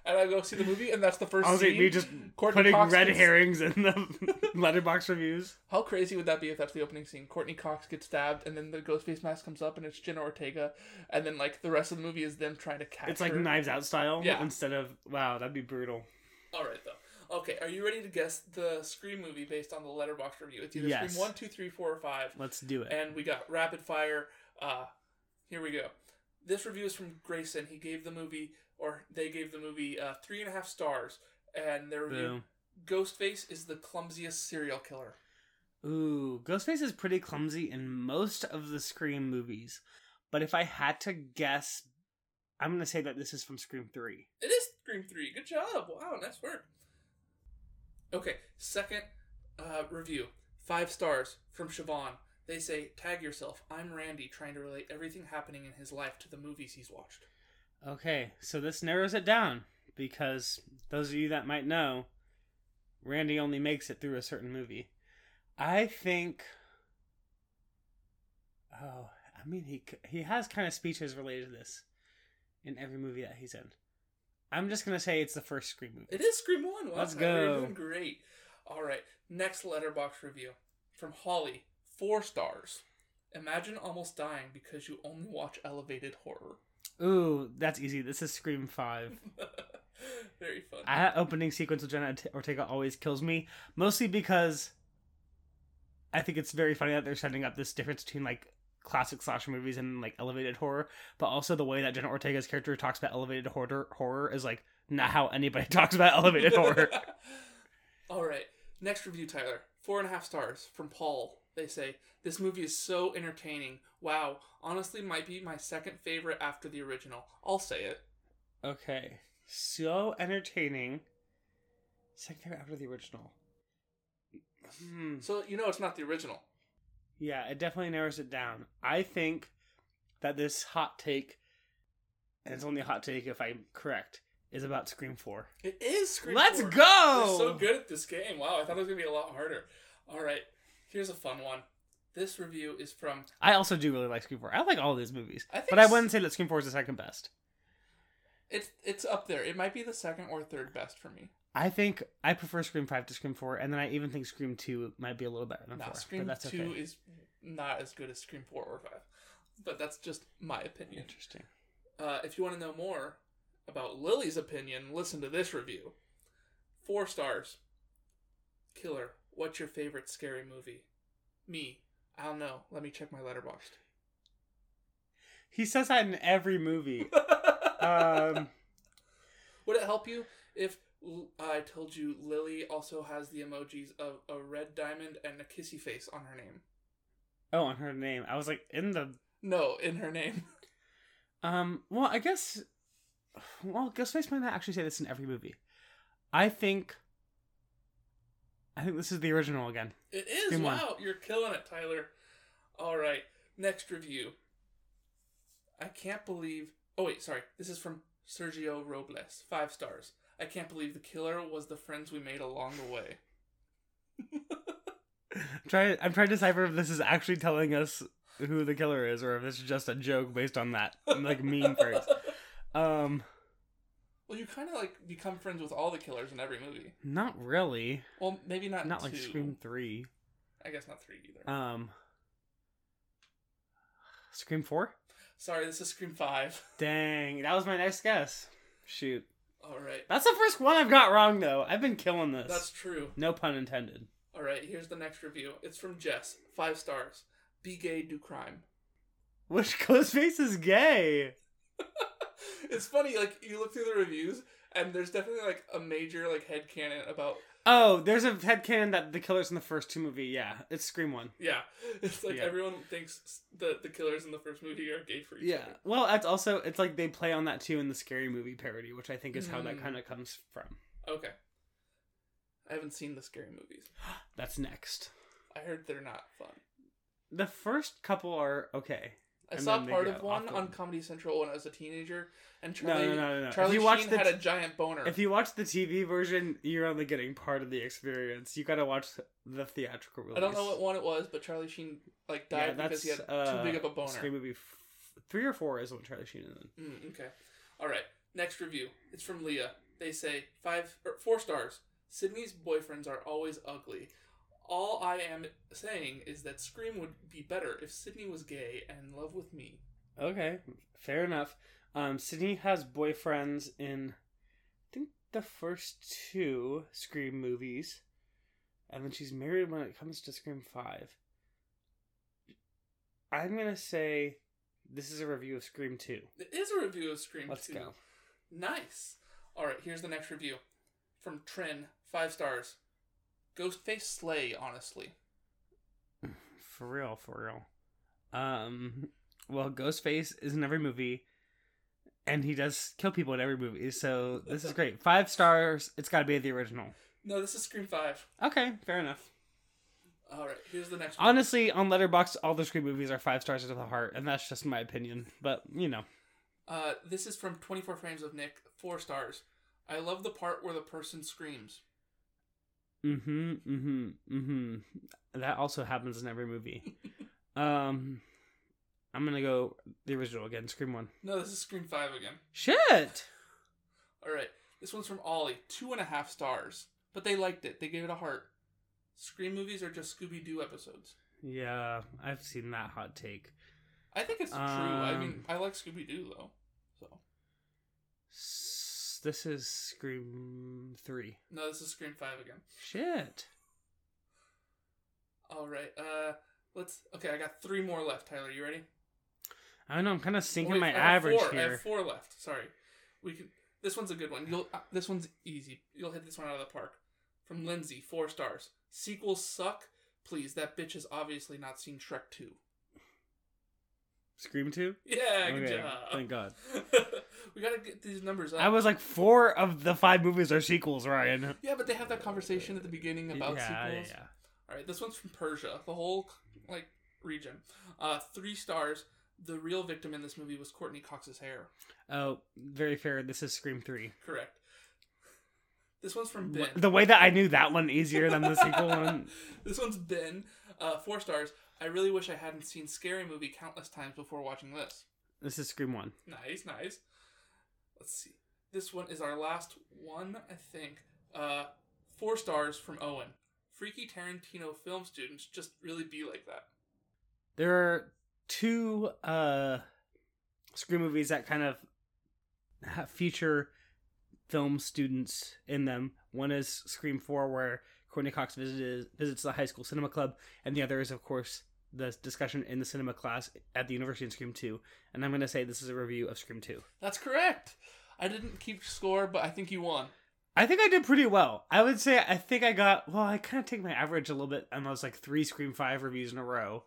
And I go see the movie, and that's the first I was like, scene. me just Courteney putting Cox red gets- herrings in the Letterboxd reviews. How crazy would that be if that's the opening scene? Courteney Cox gets stabbed, and then the ghost face mask comes up, and it's Jenna Ortega, and then like the rest of the movie is them trying to catch It's like her. Knives Out style Yeah. instead of wow, that'd be brutal. All right, though. Okay, are you ready to guess the Scream movie based on the Letterboxd review? It's either Yes. Scream one, two, three, four, or five. Let's do it. and we got rapid fire. Uh, here we go. This review is from Grayson. He gave the movie, or they gave the movie, uh, three and a half stars. And their review. Ghostface is the clumsiest serial killer. Ooh, Ghostface is pretty clumsy in most of the Scream movies. But if I had to guess, I'm gonna say that this is from Scream Three. It is Scream three. Good job. Wow, nice work. Okay, second uh, review, five stars from Siobhan. They say, "Tag yourself. I'm Randy, trying to relate everything happening in his life to the movies he's watched." Okay, so this narrows it down because those of you that might know, Randy only makes it through a certain movie. I think. Oh, I mean, he he has kind of speeches related to this in every movie that he's in. I'm just gonna say it's the first Scream movie. It is Scream One. Wow, Let's go. doing great. All right. Next Letterboxd review from Holly. Four stars. Imagine almost dying because you only watch elevated horror. Ooh, that's easy. This is Scream Five. Very fun. That opening sequence with Jenna Ortega always kills me, mostly because I think it's very funny that they're setting up this difference between like classic slasher movies and like elevated horror, but also the way that Jenna Ortega's character talks about elevated horror horror is like not how anybody talks about elevated horror. All right. Next review, Tyler. Four and a half stars from Paul. They say this movie is so entertaining. Wow, honestly, might be my second favorite after the original. I'll say it. Okay, so entertaining. Second favorite after the original. Hmm. So you know it's not the original. Yeah, it definitely narrows it down. I think that this hot take, and it's only a hot take if I'm correct, is about Scream 4. It is Scream. Let's 4. go! We're so good at this game. Wow, I thought it was gonna be a lot harder. All right, here's a fun one. This review is from I also do really like Scream 4. I like all these movies. I think But I wouldn't say that Scream 4 is the second best. it's it's up there. It might be the second or third best for me. I think I prefer Scream 5 to Scream 4, and then I even think Scream 2 might be a little better than Now, 4. Scream but that's Two okay. is not as good as Scream Four or Five, but that's just my opinion. Interesting. Uh, if you want to know more about Lily's opinion, listen to this review. Four stars. Killer. What's your favorite scary movie? Me. I don't know. Let me check my Letterboxd. He says that in every movie. um, Would it help you if I told you Lily also has the emojis of a red diamond and a kissy face on her name? oh, on her name. I was like, in the No, in her name. Um, well, I guess. Well, Ghostface might not actually say this in every movie. I think. I think this is the original again. It is. Scream one. wow, you're killing it, Tyler. All right, next review. I can't believe. Oh wait, sorry. This is from Sergio Robles. Five stars. I can't believe the killer was the friends we made along the way. I'm trying. I'm trying to decipher if this is actually telling us who the killer is, or if this is just a joke based on that like meme phrase. Um, Well, you kind of like become friends with all the killers in every movie. not really. Well, maybe not. Not like. Scream Three. I guess not three either. Um, Scream Four. Sorry, this is Scream Five. Dang, that was my next guess. Shoot, All right, that's the first one I've got wrong though. I've been killing this. that's true. No pun intended. All right, here's the next review. It's from Jess. Five stars. Be gay, do crime. Which Ghostface is gay? it's funny, like you look through the reviews, and there's definitely like a major like headcanon about Oh, there's a headcanon that the killer's in the first two movie. Yeah, it's Scream one. yeah. It's like Yeah. everyone thinks the the killers in the first movie are gay for each Yeah. other. Well, that's also it's like they play on that too in the scary movie parody, which I think is how that Mm. kind of comes from. Okay. I haven't seen the scary movies. That's next. I heard they're not fun. The first couple are okay. I saw part of one awkward. on Comedy Central when I was a teenager, and Charlie no, no, no. Charlie Sheen had a giant boner. if you watch the TV version, you're only getting part of the experience. You got to watch the theatrical release. I don't know what one it was, but Charlie Sheen like Yeah, died because he had uh, too big of a boner. Scream movie f- three or four is when Charlie Sheen is in. Mm, okay. All right. Next review. It's from Leah. They say five or four stars. Sidney's boyfriends are always ugly. All I am saying is that Scream would be better if Sidney was gay and in love with me. Okay, fair enough. Um, Sidney has boyfriends in, I think, the first two Scream movies, and then she's married when it comes to Scream 5. I'm gonna say this is a review of Scream 2. It is a review of Scream Let's 2. go. Nice. All right, here's the next review from Trin, five stars. Ghostface slay, honestly. For real, for real. Um, well, Ghostface is in every movie, and he does kill people in every movie, so this is great. Five stars. It's got to be the original. No, this is Scream five. Okay, fair enough. All right, here's the next one. Honestly, on Letterboxd, all the Scream movies are five stars to the heart, and that's just my opinion. But you know, Uh, this is from 24 Frames of Nick, four stars. I love the part where the person screams. Mm-hmm, mm-hmm, mm-hmm. That also happens in every movie. um, I'm gonna go the original again. Scream one. No, this is Scream five again. Shit. All right, this one's from Ollie, two and a half stars. But they liked it. They gave it a heart. Scream movies are just Scooby Doo episodes. Yeah, I've seen that hot take. I think it's true. I mean, Um, I like Scooby Doo though. So This is Scream three. no, this is Scream five again. Shit. All right. Uh, let's. Okay, I got three more left. Tyler, you ready? I don't know. I'm kind of sinking Wait, my average four. I have four left. Sorry. We can. This one's a good one. You'll. Uh, this one's easy. You'll hit this one out of the park. From Lindsay, four stars. Sequels suck. Please, that bitch has obviously not seen Shrek two. Scream two. Yeah, good Okay, job. thank God. we gotta get these numbers up. I was like, four of the five movies are sequels, Ryan. yeah, but they have that conversation at the beginning about yeah, sequels. yeah. All right, this one's from Persia, the whole like region. Uh, three stars. The real victim in this movie was Courteney Cox's hair. Oh, very fair. This is Scream three. Correct. This one's from Ben. The way that I knew that one easier than the sequel one. this one's Ben. Uh, four stars. I really wish I hadn't seen Scary Movie countless times before watching this. This is Scream one. Nice, nice. Let's see. This one is our last one, I think. Uh, four stars from Owen. Freaky Tarantino film students just really be like that. There are two uh Scream movies that kind of have feature film students in them. One is Scream 4, where Courteney Cox visited, visits the high school cinema club, and the other is, of course, the discussion in the cinema class at the University in Scream 2. And I'm going to say this is a review of Scream 2. That's correct. I didn't keep score, but I think you won. I think I did pretty well. I would say I think I got, well, I kind of take my average a little bit and I was like three Scream 5 reviews in a row.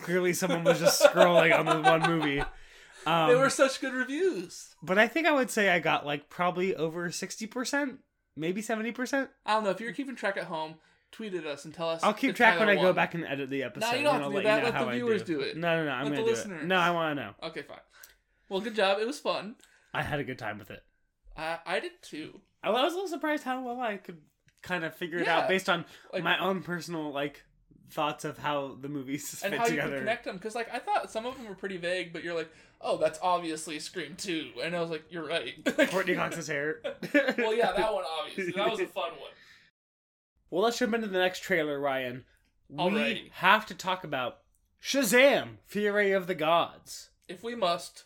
Clearly, someone was just scrolling on the one movie. Um, they were such good reviews. But I think I would say I got like probably over 60%, maybe 70%. I don't know if you're keeping track at home. Tweet at us and tell us. I'll keep track when I go back and edit the episode. No, you don't have to do that. Let the viewers do. do it. No, no, no. I'm Let going the do listeners. it. No, I want to know. Okay, fine. Well, good job. It was fun. I had a good time with it. I I did too. I was a little surprised how well I could kind of figure it Yeah. out based on Like- my own personal like thoughts of how the movies and fit how you together. could connect them because like i thought some of them were pretty vague but you're like oh that's obviously scream 2 and i was like you're right Courteney Cox's hair. well yeah that one obviously that was a fun one Well, let's jump into the next trailer, Ryan. We Alrighty. have to talk about Shazam: Fury of the Gods. if we must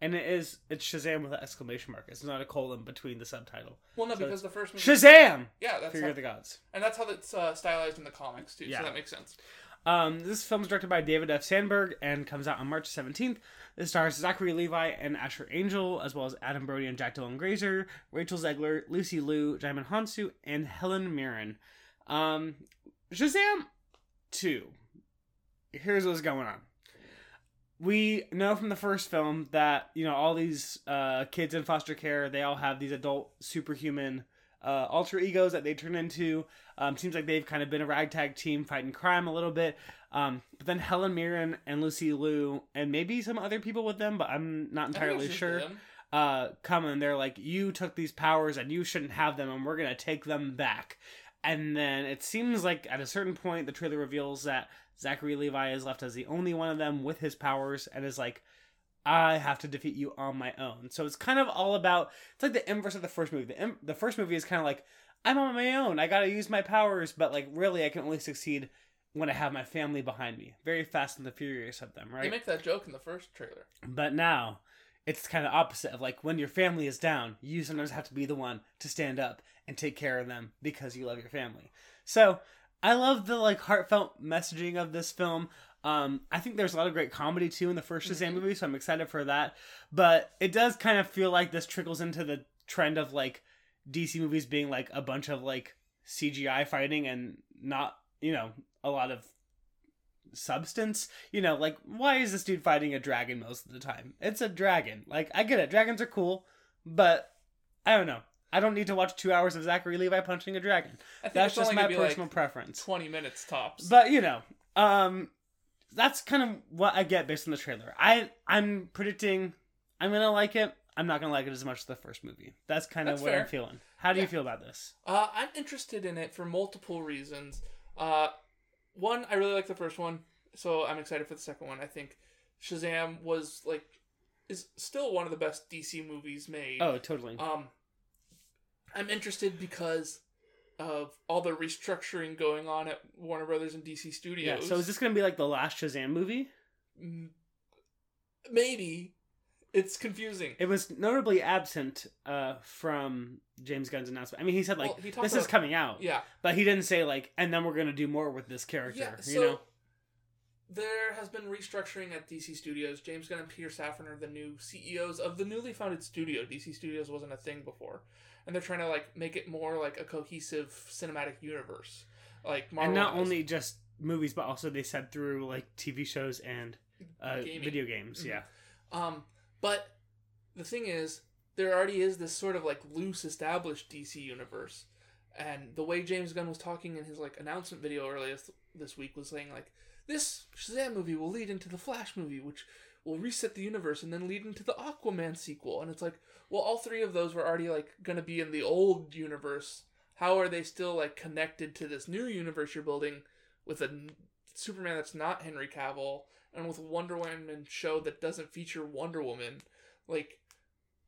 And it is it's Shazam with an exclamation mark. It's not a colon between the subtitle. well no So because the first movie Shazam! yeah that's Fury how, of the Gods. and that's how it's uh, stylized in the comics too Yeah. so that makes sense Um, this film is directed by David F. Sandberg and comes out on March 17th. It stars Zachary Levi and Asher Angel, as well as Adam Brody and Jack Dylan Grazer, Rachel Zegler, Lucy Liu, Djimon Hounsou, and Helen Mirren. Um, Shazam 2. Here's what's going on. We know from the first film that, you know, all these uh, kids in foster care, they all have these adult superhuman uh, alter egos that they turn into. Um, seems like they've kind of been a ragtag team fighting crime a little bit. Um, but then Helen Mirren and Lucy Liu, and maybe some other people with them, but I'm not entirely sure, uh, come and they're like, you took these powers and you shouldn't have them, and we're going to take them back. And then it seems like at a certain point, the trailer reveals that Zachary Levi is left as the only one of them with his powers and is like I have to defeat you on my own. So it's kind of all about it's like the inverse of the first movie. The, Im- the first movie is kind of like I'm on my own. I got to use my powers, but like really I can only succeed when I have my family behind me. Very fast and the furious of them, right? They make that joke in the first trailer. But now it's kind of opposite of like when your family is down, you sometimes have to be the one to stand up and take care of them because you love your family. So I love the like heartfelt messaging of this film. Um, I think there's a lot of great comedy too in the 1st Shazam movie, so I'm excited for that. But it does kind of feel like this trickles into the trend of like DC movies being like a bunch of like CGI fighting and not, you know, a lot of substance. You know, like why is this dude fighting a dragon most of the time? It's a dragon. Like I get it, dragons are cool, but I don't know. I don't need to watch two hours of Zachary Levi punching a dragon. That's just my personal like, preference. Twenty minutes tops. But you know, um, that's kind of what I get based on the trailer. I I'm predicting I'm gonna like it. I'm not gonna like it as much as the first movie. That's kind of That's what fair. I'm feeling. How do you feel about this? Uh, I'm interested in it for multiple reasons. Uh, one, I really like the first one, so I'm excited for the second one. I think Shazam was like is still one of the best DC movies made. Oh, totally. Um, I'm interested because of all the restructuring going on at Warner Brothers and DC Studios. yeah. So is this gonna be like the last Shazam movie? Maybe it's confusing. It was notably absent uh, from James Gunn's announcement. I mean, he said like Well, he this is coming out, yeah, but he didn't say like, and then we're gonna do more with this character. yeah. So you know? there has been restructuring at DC Studios. James Gunn and Peter Safran are the new CEOs of the newly founded studio. DC Studios wasn't a thing before, and they're trying to like make it more like a cohesive cinematic universe. Like Marvel and not has. only just movies, but also they said through like TV shows and uh, video games. Mhm. Yeah. Um, but the thing is, there already is this sort of like loose established DC universe, and the way James Gunn was talking in his like announcement video earlier this week was saying like this Shazam movie will lead into the Flash movie, which will reset the universe and then lead into the Aquaman sequel, and it's like, well, all three of those were already like gonna be in the old universe. How are they still like connected to this new universe you're building with a Superman that's not Henry Cavill and with Wonder Woman show that doesn't feature Wonder Woman. Like,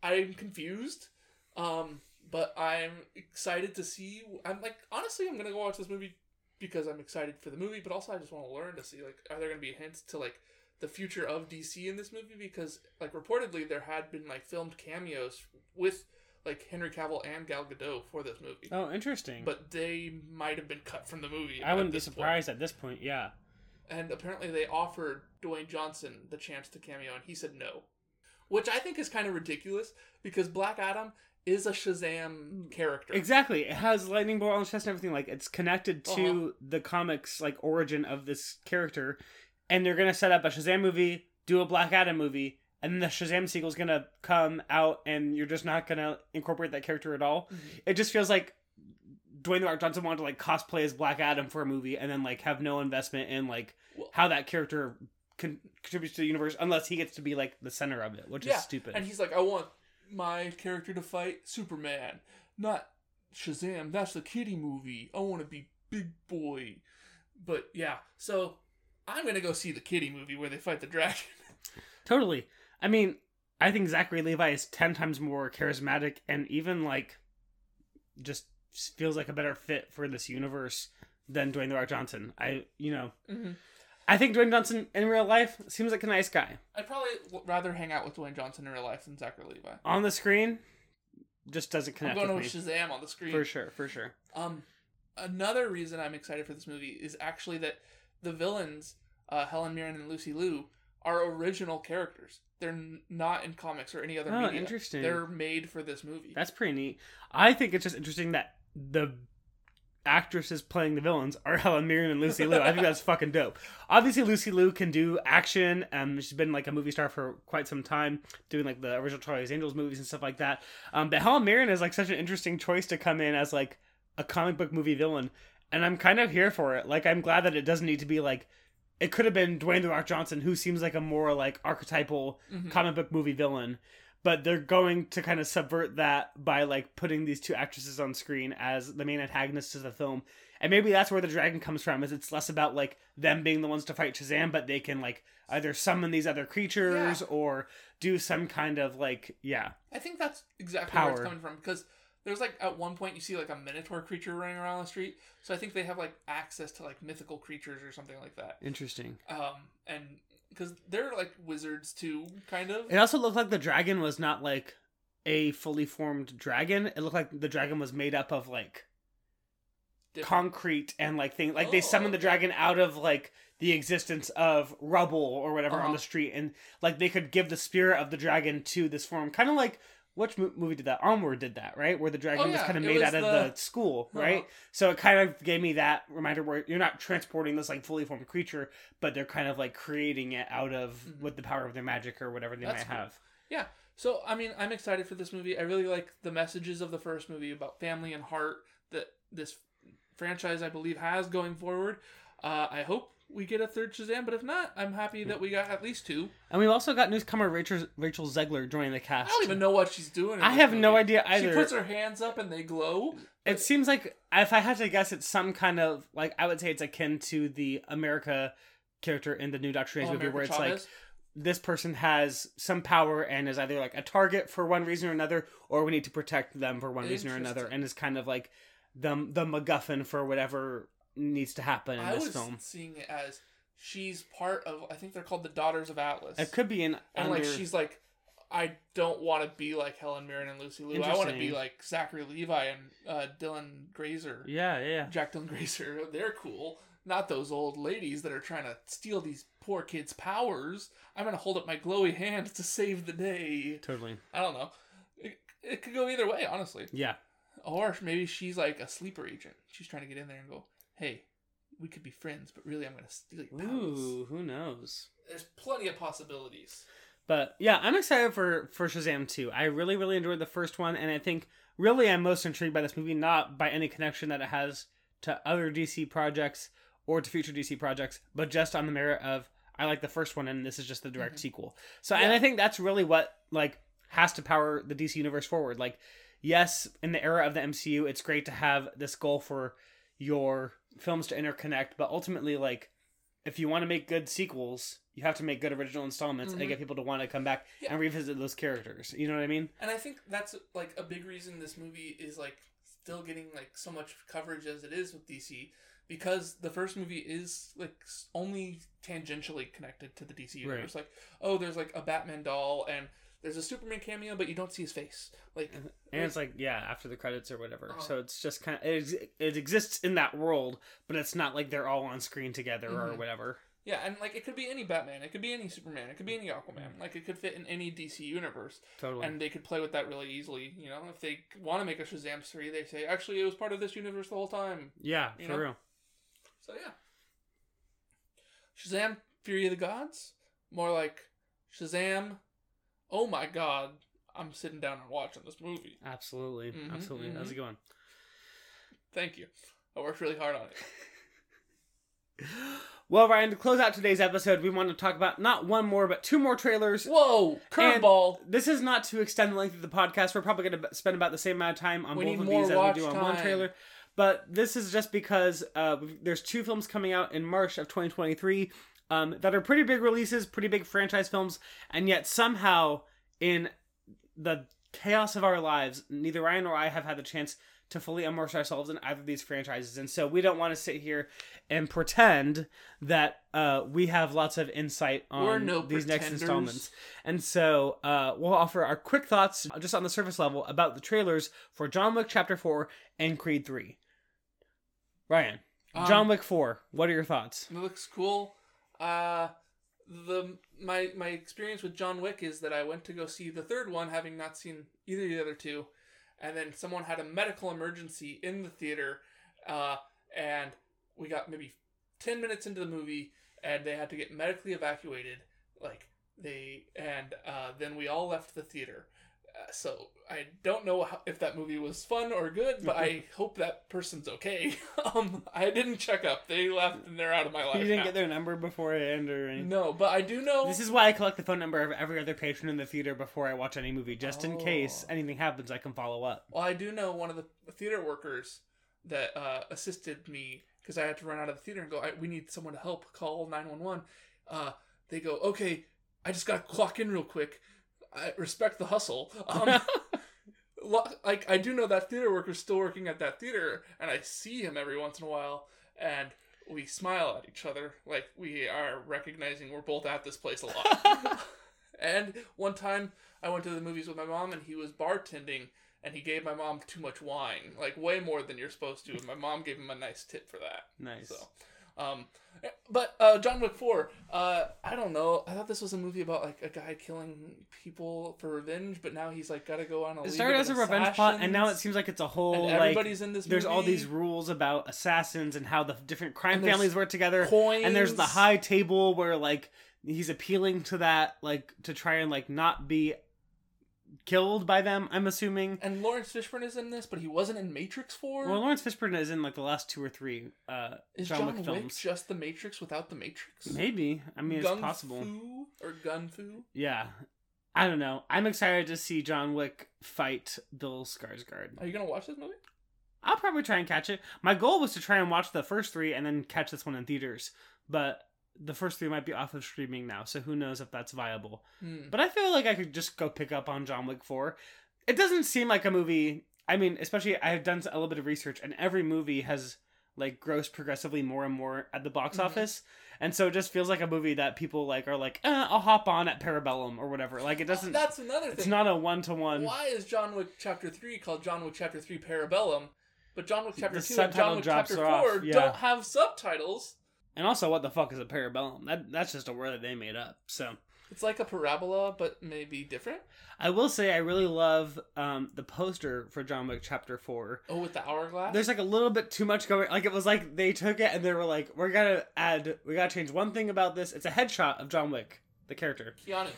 I'm confused, um, but I'm excited to see. I'm like, honestly, I'm gonna go watch this movie because I'm excited for the movie, but also I just want to learn to see like, are there gonna be hints to like the future of DC in this movie? Because like reportedly there had been like filmed cameos with like Henry Cavill and Gal Gadot for this movie. Oh, interesting. But they might have been cut from the movie. I wouldn't be this point surprised at this point. Yeah. And apparently they offered Dwayne Johnson the chance to cameo, and he said no, which I think is kind of ridiculous because Black Adam is a Shazam character. Exactly. It has lightning bolt on his chest and everything. Like it's connected to Uh-huh. the comics like origin of this character, and they're gonna set up a Shazam movie, do a Black Adam movie, and then the Shazam sequel is gonna come out, and you're just not gonna incorporate that character at all. Mhm. It just feels like Dwayne the Rock Johnson wanted to like cosplay as Black Adam for a movie, and then like have no investment in like Well- how that character con- contributes to the universe, unless he gets to be like the center of it, which Yeah, is stupid. And he's like, I want my character to fight Superman, not Shazam. That's the kitty movie. I want to be big boy. But yeah, so I'm gonna go see the kitty movie where they fight the dragon. Totally. I mean, I think Zachary Levi is ten times more charismatic and even like just feels like a better fit for this universe than Dwayne the Rock Johnson. I, you know, Mhm. I think Dwayne Johnson in real life seems like a nice guy. I'd probably w- rather hang out with Dwayne Johnson in real life than Zachary Levi. On the screen, just doesn't connect. I'm going with with. Shazam on the screen. For sure, for sure. Um, another reason I'm excited for this movie is actually that the villains, uh, Helen Mirren and Lucy Liu, are original characters. They're n- not in comics or any other Oh, media. interesting. They're made for this movie. That's pretty neat. I think it's just interesting that the actresses playing the villains are Helen Mirren and Lucy Liu. I think that's fucking dope. Obviously, Lucy Liu can do action. Um, she's been like a movie star for quite some time, doing like the original Charlie's Angels movies and stuff like that. Um, but Helen Mirren is like such an interesting choice to come in as like a comic book movie villain, and I'm kind of here for it. Like, I'm glad that it doesn't need to be like. It could have been Dwayne the Rock Johnson, who seems like a more like archetypal Mhm. comic book movie villain. But they're going to kind of subvert that by like putting these two actresses on screen as the main antagonists of the film and maybe that's where the dragon comes from is it's less about like them being the ones to fight shazam but they can like either summon these other creatures Yeah. or do some kind of like yeah I think that's exactly where it's coming from because there's like at one point you see like a minotaur creature running around the street, so I think they have like access to like mythical creatures or something like that. interesting Um, and because they're like wizards too, kind of. it also looked like the dragon was not like a fully formed dragon it looked like the dragon was made up of like Different- concrete and like things like they Oh, summoned the dragon out of like the existence of rubble or whatever on Uh-huh. the street and like they could give the spirit of the dragon to this form kind of like which mo- movie did that onward did that right where the dragon Oh, was kind of made out of the- the school right Uh-huh. so it kind of gave me that reminder where you're not transporting this like fully formed creature but they're kind of like creating it out of Mhm. with the power of their magic or whatever they That's might cool. have Yeah. So I mean, I'm excited for this movie. I really like the messages of the first movie about family and heart that this franchise, I believe, has going forward. Uh, I hope we get a third Shazam, but if not, I'm happy that we got at least two. and we've also got newcomer Rachel Rachel Zegler joining the cast. I don't even know what she's doing. I have no idea either She puts her hands up and they glow. It seems like if I had to guess, it's some kind of like I would say it's akin to the America character in the new Doctor Strange Oh, movie, America where it's like this person has some power and is either like a target for one reason or another, or we need to protect them for one reason or another, and is kind of like the the MacGuffin for whatever needs to happen in I this was film. seeing it as she's part of. I think they're called the Daughters of Atlas. It could be an and under, like she's like, I don't want to be like Helen Mirren and Lucy Liu. I want to be like Zachary Levi and uh, Dylan Grazer. yeah, yeah, yeah. Jack Dylan Grazer. They're cool. Not those old ladies that are trying to steal these poor kids' powers. I'm gonna hold up my glowy hand to save the day. totally. I don't know. It, it could go either way, honestly. Yeah, Or maybe she's like a sleeper agent. She's trying to get in there and go, "Hey, we could be friends, but really, I'm gonna steal your powers." ooh, who knows? There's plenty of possibilities. But yeah, I'm excited for for Shazam 2. I really really enjoyed the first one and I think really I'm most intrigued by this movie not by any connection that it has to other DC projects or to future DC projects, but just on the merit of I like the first one and this is just the direct Mhm. sequel. So and I think that's really what like has to power the DC universe forward. Like yes, in the era of the MCU, it's great to have this goal for your films to interconnect, but ultimately like if you want to make good sequels, you have to make good original installments Mhm. and get people to want to come back Yeah. and revisit those characters. You know what I mean? And I think that's like a big reason this movie is like still getting like so much coverage as it is with DC because the first movie is like only tangentially connected to the DC universe. Like, oh, there's like a Batman doll and there's a Superman cameo, but you don't see his face. Like, And it's like yeah, after the credits or whatever. Uh-huh. So it's just kind of it, it exists in that world, but it's not like they're all on screen together or Mhm. whatever. yeah, and like it could be any Batman, it could be any Superman, it could be any Aquaman. Like, it could fit in any DC universe. Totally. and they could play with that really easily. You know, if they want to make a Shazam three, they say actually it was part of this universe the whole time. yeah, you for know? real. So yeah, Shazam: Fury of the Gods, more like Shazam. Oh my God, I'm sitting down and watching this movie. Absolutely, Mhm, absolutely. How's it going? Thank you. I worked really hard on it. Well, Ryan, to close out today's episode, we want to talk about not one more, but two more trailers. Whoa, curveball! This is not to extend the length of the podcast. We're probably going to spend about the same amount of time on We both of these as we do on one trailer. But this is just because uh, there's two films coming out in March of 2023 um, that are pretty big releases, pretty big franchise films, and yet somehow in the chaos of our lives, neither Ryan or I have had the chance to fully immerse ourselves in either of these franchises, and so we don't want to sit here and pretend that uh, we have lots of insight on no these next installments. And so uh, we'll offer our quick thoughts, just on the surface level, about the trailers for John Wick Chapter 4 and Creed 3. Ryan, Um, John Wick 4, what are your thoughts? It looks cool. Uh the my my experience with John Wick is that I went to go see the third one, having not seen either of the other two, and then someone had a medical emergency in the theater, uh, and we got maybe ten minutes into the movie, and they had to get medically evacuated. Like they and uh, then we all left the theater. Uh, so I don't know how, if that movie was fun or good, but I hope that person's okay. um, I didn't check up. They left and they're out of my life. You didn't now. get their number beforehand or anything. No, but I do know. This is why I collect the phone number of every other patron in the theater before I watch any movie, just in case Oh. anything happens. I can follow up. Well, I do know one of the theater workers that uh, assisted me because I had to run out of the theater and go. I, we need someone to help. Call nine one one. Uh, They go, okay. I just gotta clock in real quick. I respect the hustle. Um, like I do know that theater worker's still working at that theater, and I see him every once in a while, and we smile at each other like we are recognizing we're both at this place a lot. and one time I went to the movies with my mom, and he was bartending, and he gave my mom too much wine, like way more than you're supposed to. And my mom gave him a nice tip for that. nice. So, um, but uh, John Wick Four, uh, I don't know. I thought this was a movie about like a guy killing people for revenge, but now he's like got to go on a. It started as a revenge plot, and now it seems like it's a whole and like. everybody's in this. There's all these rules about assassins and how the different crime families work together. coins, And there's the high table where like he's appealing to that, like to try and like not be killed by them. I'm assuming. And Laurence Fishburne is in this, but he wasn't in Matrix Four. Well, Laurence Fishburne is in like the last two or three uh, is John, John, Wick Wick films. just the Matrix without the Matrix? Maybe. I mean, it's Gung possible. Fu or Gun Fu? Yeah. I don't know. I'm excited to see John Wick fight Bill Skarsgård. Are you gonna watch this movie? I'll probably try and catch it. My goal was to try and watch the first three and then catch this one in theaters, but the first three might be off of streaming now, so who knows if that's viable. Hmm. But I feel like I could just go pick up on John Wick 4. It doesn't seem like a movie. I mean, especially I've done a little bit of research, and every movie has like grossed progressively more and more at the box Mhm. office, and so it just feels like a movie that people like are like, eh, I'll hop on at Parabellum or whatever. Like it doesn't. That's another thing. It's not a one to one. Why is John Wick Chapter Three called John Wick Chapter Three Parabellum, but John Wick Chapter The Two and John Wick Chapter off, Four yeah. don't have subtitles? And also, what the fuck is a Parabellum? That that's just a word that they made up. So It's like a parabola, but maybe different. I will say I really love um, the poster for John Wick Chapter Four. Oh, with the hourglass. There's like a little bit too much going. Like it was like they took it and they were like, "We're gonna add, we gotta change one thing about this." It's a headshot of John Wick, the character, Keanu.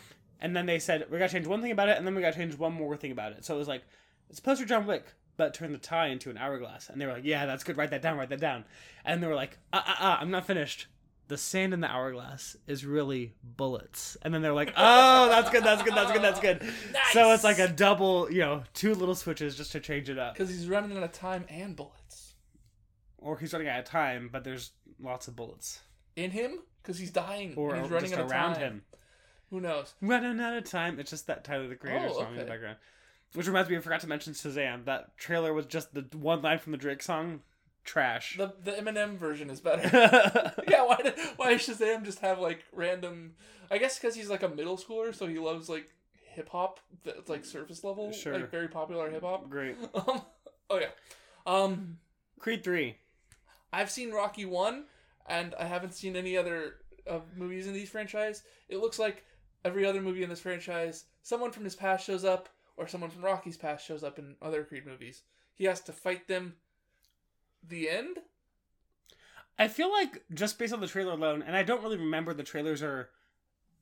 and then they said we gotta change one thing about it, and then we gotta change one more thing about it. So it was like it's a poster John Wick, but turn the tie into an hourglass, and they were like, "Yeah, that's good. Write that down. Write that down." And they were like, "Ah, ah, ah, I'm not finished." The sand in the hourglass is really bullets, and then they're like, "Oh, that's good. That's good. That's good. That's good." So it's like a double, you know, two little switches just to change it up. because he's running out of time and bullets Or he's running out of time, but there's lots of bullets. in him because he's dying Or he's running just out of around time. him. Who knows? Running out of time. It's just that Tyler the Creator Oh, song in the okay. background. Which reminds me, I forgot to mention Shazam. That trailer was just the one line from the Drake song. Trash. The the Eminem version is better. yeah, why did, why does Shazam just have like random? I guess because he's like a middle schooler, so he loves like hip hop that's like surface level, Sure. like very popular hip hop. Great. Um, oh yeah, um, Creed 3. I've seen Rocky one, and I haven't seen any other uh, movies in these franchise. It looks like every other movie in this franchise, someone from his past shows up, or someone from Rocky's past shows up in other Creed movies. He has to fight them. The end. I feel like just based on the trailer alone, and I don't really remember the trailers are,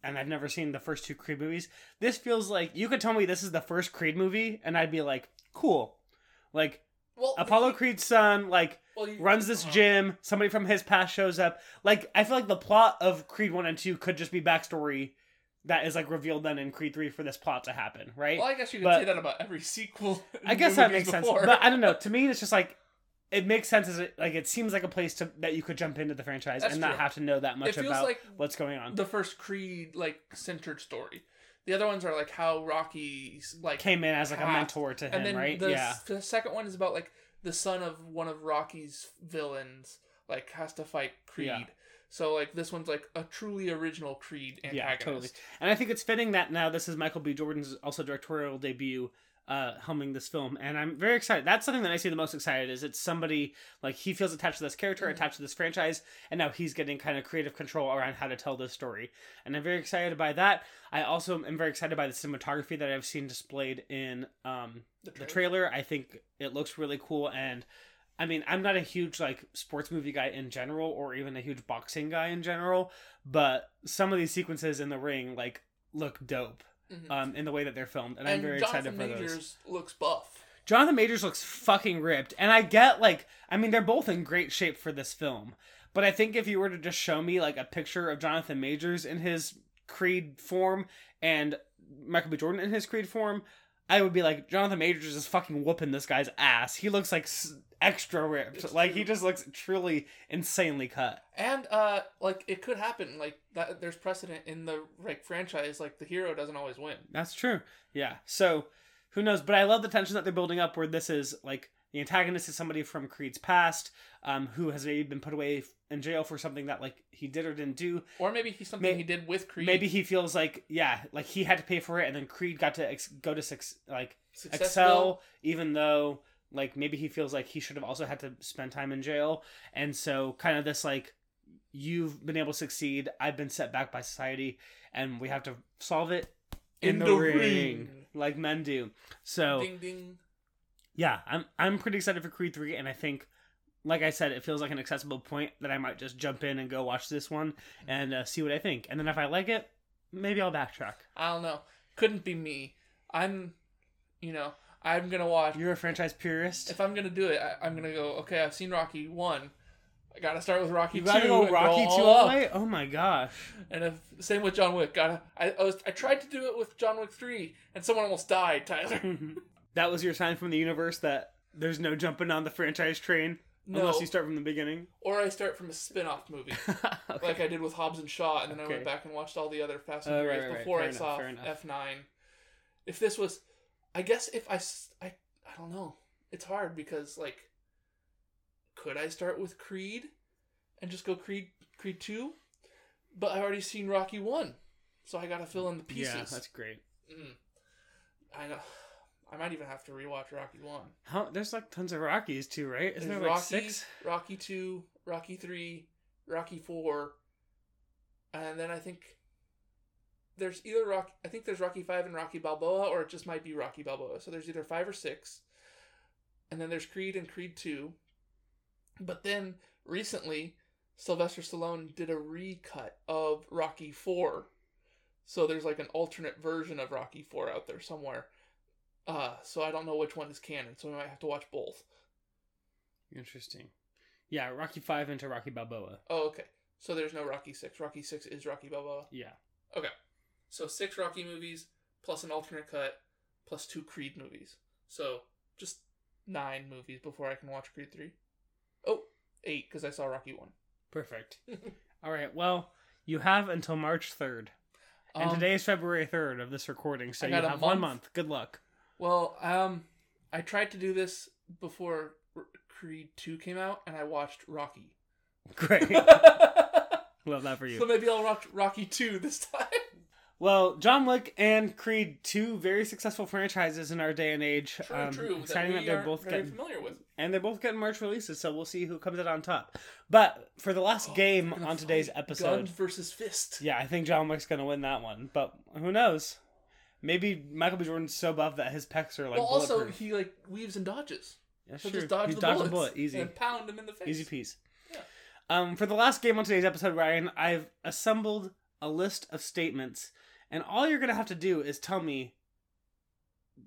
and I've never seen the first two Creed movies. This feels like you could tell me this is the first Creed movie, and I'd be like, cool. Like Well, Apollo Creed's son, like well, you- runs this uh-huh. gym. Somebody from his past shows up. Like I feel like the plot of Creed one and two could just be backstory that is like revealed then in Creed three for this plot to happen, right? Well, I guess you could But- say that about every sequel. I guess that makes sense, but I don't know. To me, it's just like it makes sense as it, like it seems like a place to that you could jump into the franchise That's and not have to know that much it feels about like what's going on. the first Creed like centered story. The other ones are like how Rocky like Came in as like a mentor to him, and then right? the, yeah, the second one is about like the son of one of Rocky's villains like has to fight Creed. Yeah. So like this one's like a truly original Creed antagonist. yeah, totally. And I think it's fitting that now this is Michael B. Jordan's also directorial debut, uh, helming this film, and I'm very excited. That's something that i see the most excited. Is it's somebody like he feels attached to this character, Mhm. attached to this franchise, and now he's getting kind of creative control around how to tell this story. And I'm very excited by that. I also am very excited by the cinematography that I've seen displayed in um, The the trailer. trailer. I think it looks really cool, and I mean, I'm not a huge like sports movie guy in general, or even a huge boxing guy in general, but some of these sequences in the ring like look dope. Mhm. um, in the way that they're filmed, and, I'm very Jonathan excited for Majors those. looks buff. Jonathan Majors looks fucking ripped, and I get like, I mean, they're both in great shape for this film, but I think if you were to just show me like a picture of Jonathan Majors in his Creed form and Michael B. Jordan in his Creed form, I would be like, Jonathan Majors is fucking whooping this guy's ass. He looks like extra ripped, like he just looks truly insanely cut. And uh, like it could happen. Like that, there's precedent in the like franchise. Like the hero doesn't always win. That's true. Yeah. So who knows? But I love the tension that they're building up where this is like the antagonist is somebody from Creed's past, um, who has maybe been put away in jail for something that like he did or didn't do. Or maybe he's something May- he did with Creed. Maybe he feels like yeah, like he had to pay for it, and then Creed got to ex- go to six like Successful. excel, even though like maybe he feels like he should have also had to spend time in jail, and so kind of this like you've been able to succeed, I've been set back by society, and we have to solve it in, the, ring, like men do. So Ding ding. Yeah, I'm I'm pretty excited for Creed three, and I think. Like I said, it feels like an accessible point that I might just jump in and go watch this one and uh, see what I think. And then if I like it, maybe I'll backtrack. I don't know. Couldn't be me. I'm, you know, I'm gonna watch. You're a franchise purist. If I'm gonna do it, I, I'm gonna go. Okay, I've seen Rocky one. I gotta start with Rocky You two. gotta go Rocky all two all up. Oh my gosh! And if same with John Wick. Gotta. I, I was. I tried to do it with John Wick three, and someone almost died. Tyler. that was your sign from the universe that there's no jumping on the franchise train No. unless you start from the beginning. Or I start from a spin-off movie, okay. like I did with Hobbs and Shaw, and then I went back and watched all the other Fast and Oh, right, Furious right, right. before Fair I enough, saw. F nine. If this was, I guess if I, I I don't know. It's hard because like, could I start with Creed, and just go Creed Creed two, but I already seen Rocky one, so I gotta fill in the pieces. yeah, that's great. Mm. I know. I might even have to rewatch Rocky one. How there's like tons of Rockies too, right? Isn't There's there like Rocky, six? Rocky two, Rocky three, Rocky four, and then I think there's either Rocky. I think there's Rocky five and Rocky Balboa, or it just might be Rocky Balboa. So there's either five or six, and then there's Creed and Creed two. But then recently, Sylvester Stallone did a recut of Rocky four, so there's like an alternate version of Rocky four out there somewhere. Uh, so I don't know which one is canon, so we might have to watch both. Interesting. Yeah, Rocky Five into Rocky Balboa. Oh, okay. So there's no Rocky Six. Rocky Six is Rocky Balboa. Yeah. Okay. So six Rocky movies plus an alternate cut plus two Creed movies. So just nine movies before I can watch Creed three. Oh, eight because I saw Rocky one. Perfect. All right. Well, you have until March third, and Um, today is February third of this recording, so you have one month. month. Good luck. Well, um, I tried to do this before Creed two came out, and I watched Rocky. Great. Love that for you. So maybe I'll watch Rocky two this time. Well, John Wick and Creed, two very successful franchises in our day and age. True, Um, true. That Exciting we that they're both very getting, familiar with. and they're both getting March releases. So we'll see who comes out on top. But for the last Oh, game on today's episode, Guns versus fist. yeah, I think John Wick's gonna win that one. But who knows? Maybe Michael B. Jordan's so buff that his pecs are like well, also he like weaves and dodges. That's So true. just dodge He's the bullets a bullet easy. and pound him in the face. Easy piece. Yeah. Um, for the last game on today's episode, Ryan, I've assembled a list of statements, and all you're gonna have to do is tell me: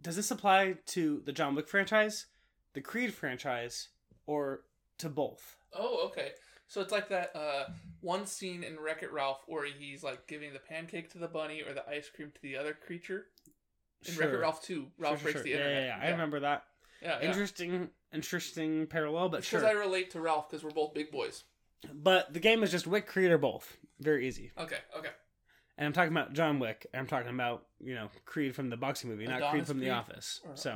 Does this apply to the John Wick franchise, the Creed franchise, or to both? Oh, okay. So it's like that uh, one scene in Wreck It Ralph where he's like giving the pancake to the bunny or the ice cream to the other creature. In Wreck It Ralph 2, Ralph Sure, sure, breaks the sure. Yeah, internet. Yeah, yeah, I remember that. Yeah, yeah. Interesting, interesting parallel, but Because sure. I relate to Ralph because we're both big boys. But the game is just Wick, Creed, or both. Very easy. Okay, okay. And I'm talking about John Wick. And I'm talking about you know Creed from the boxing movie, not Creed Adonis from The Office. Or, So.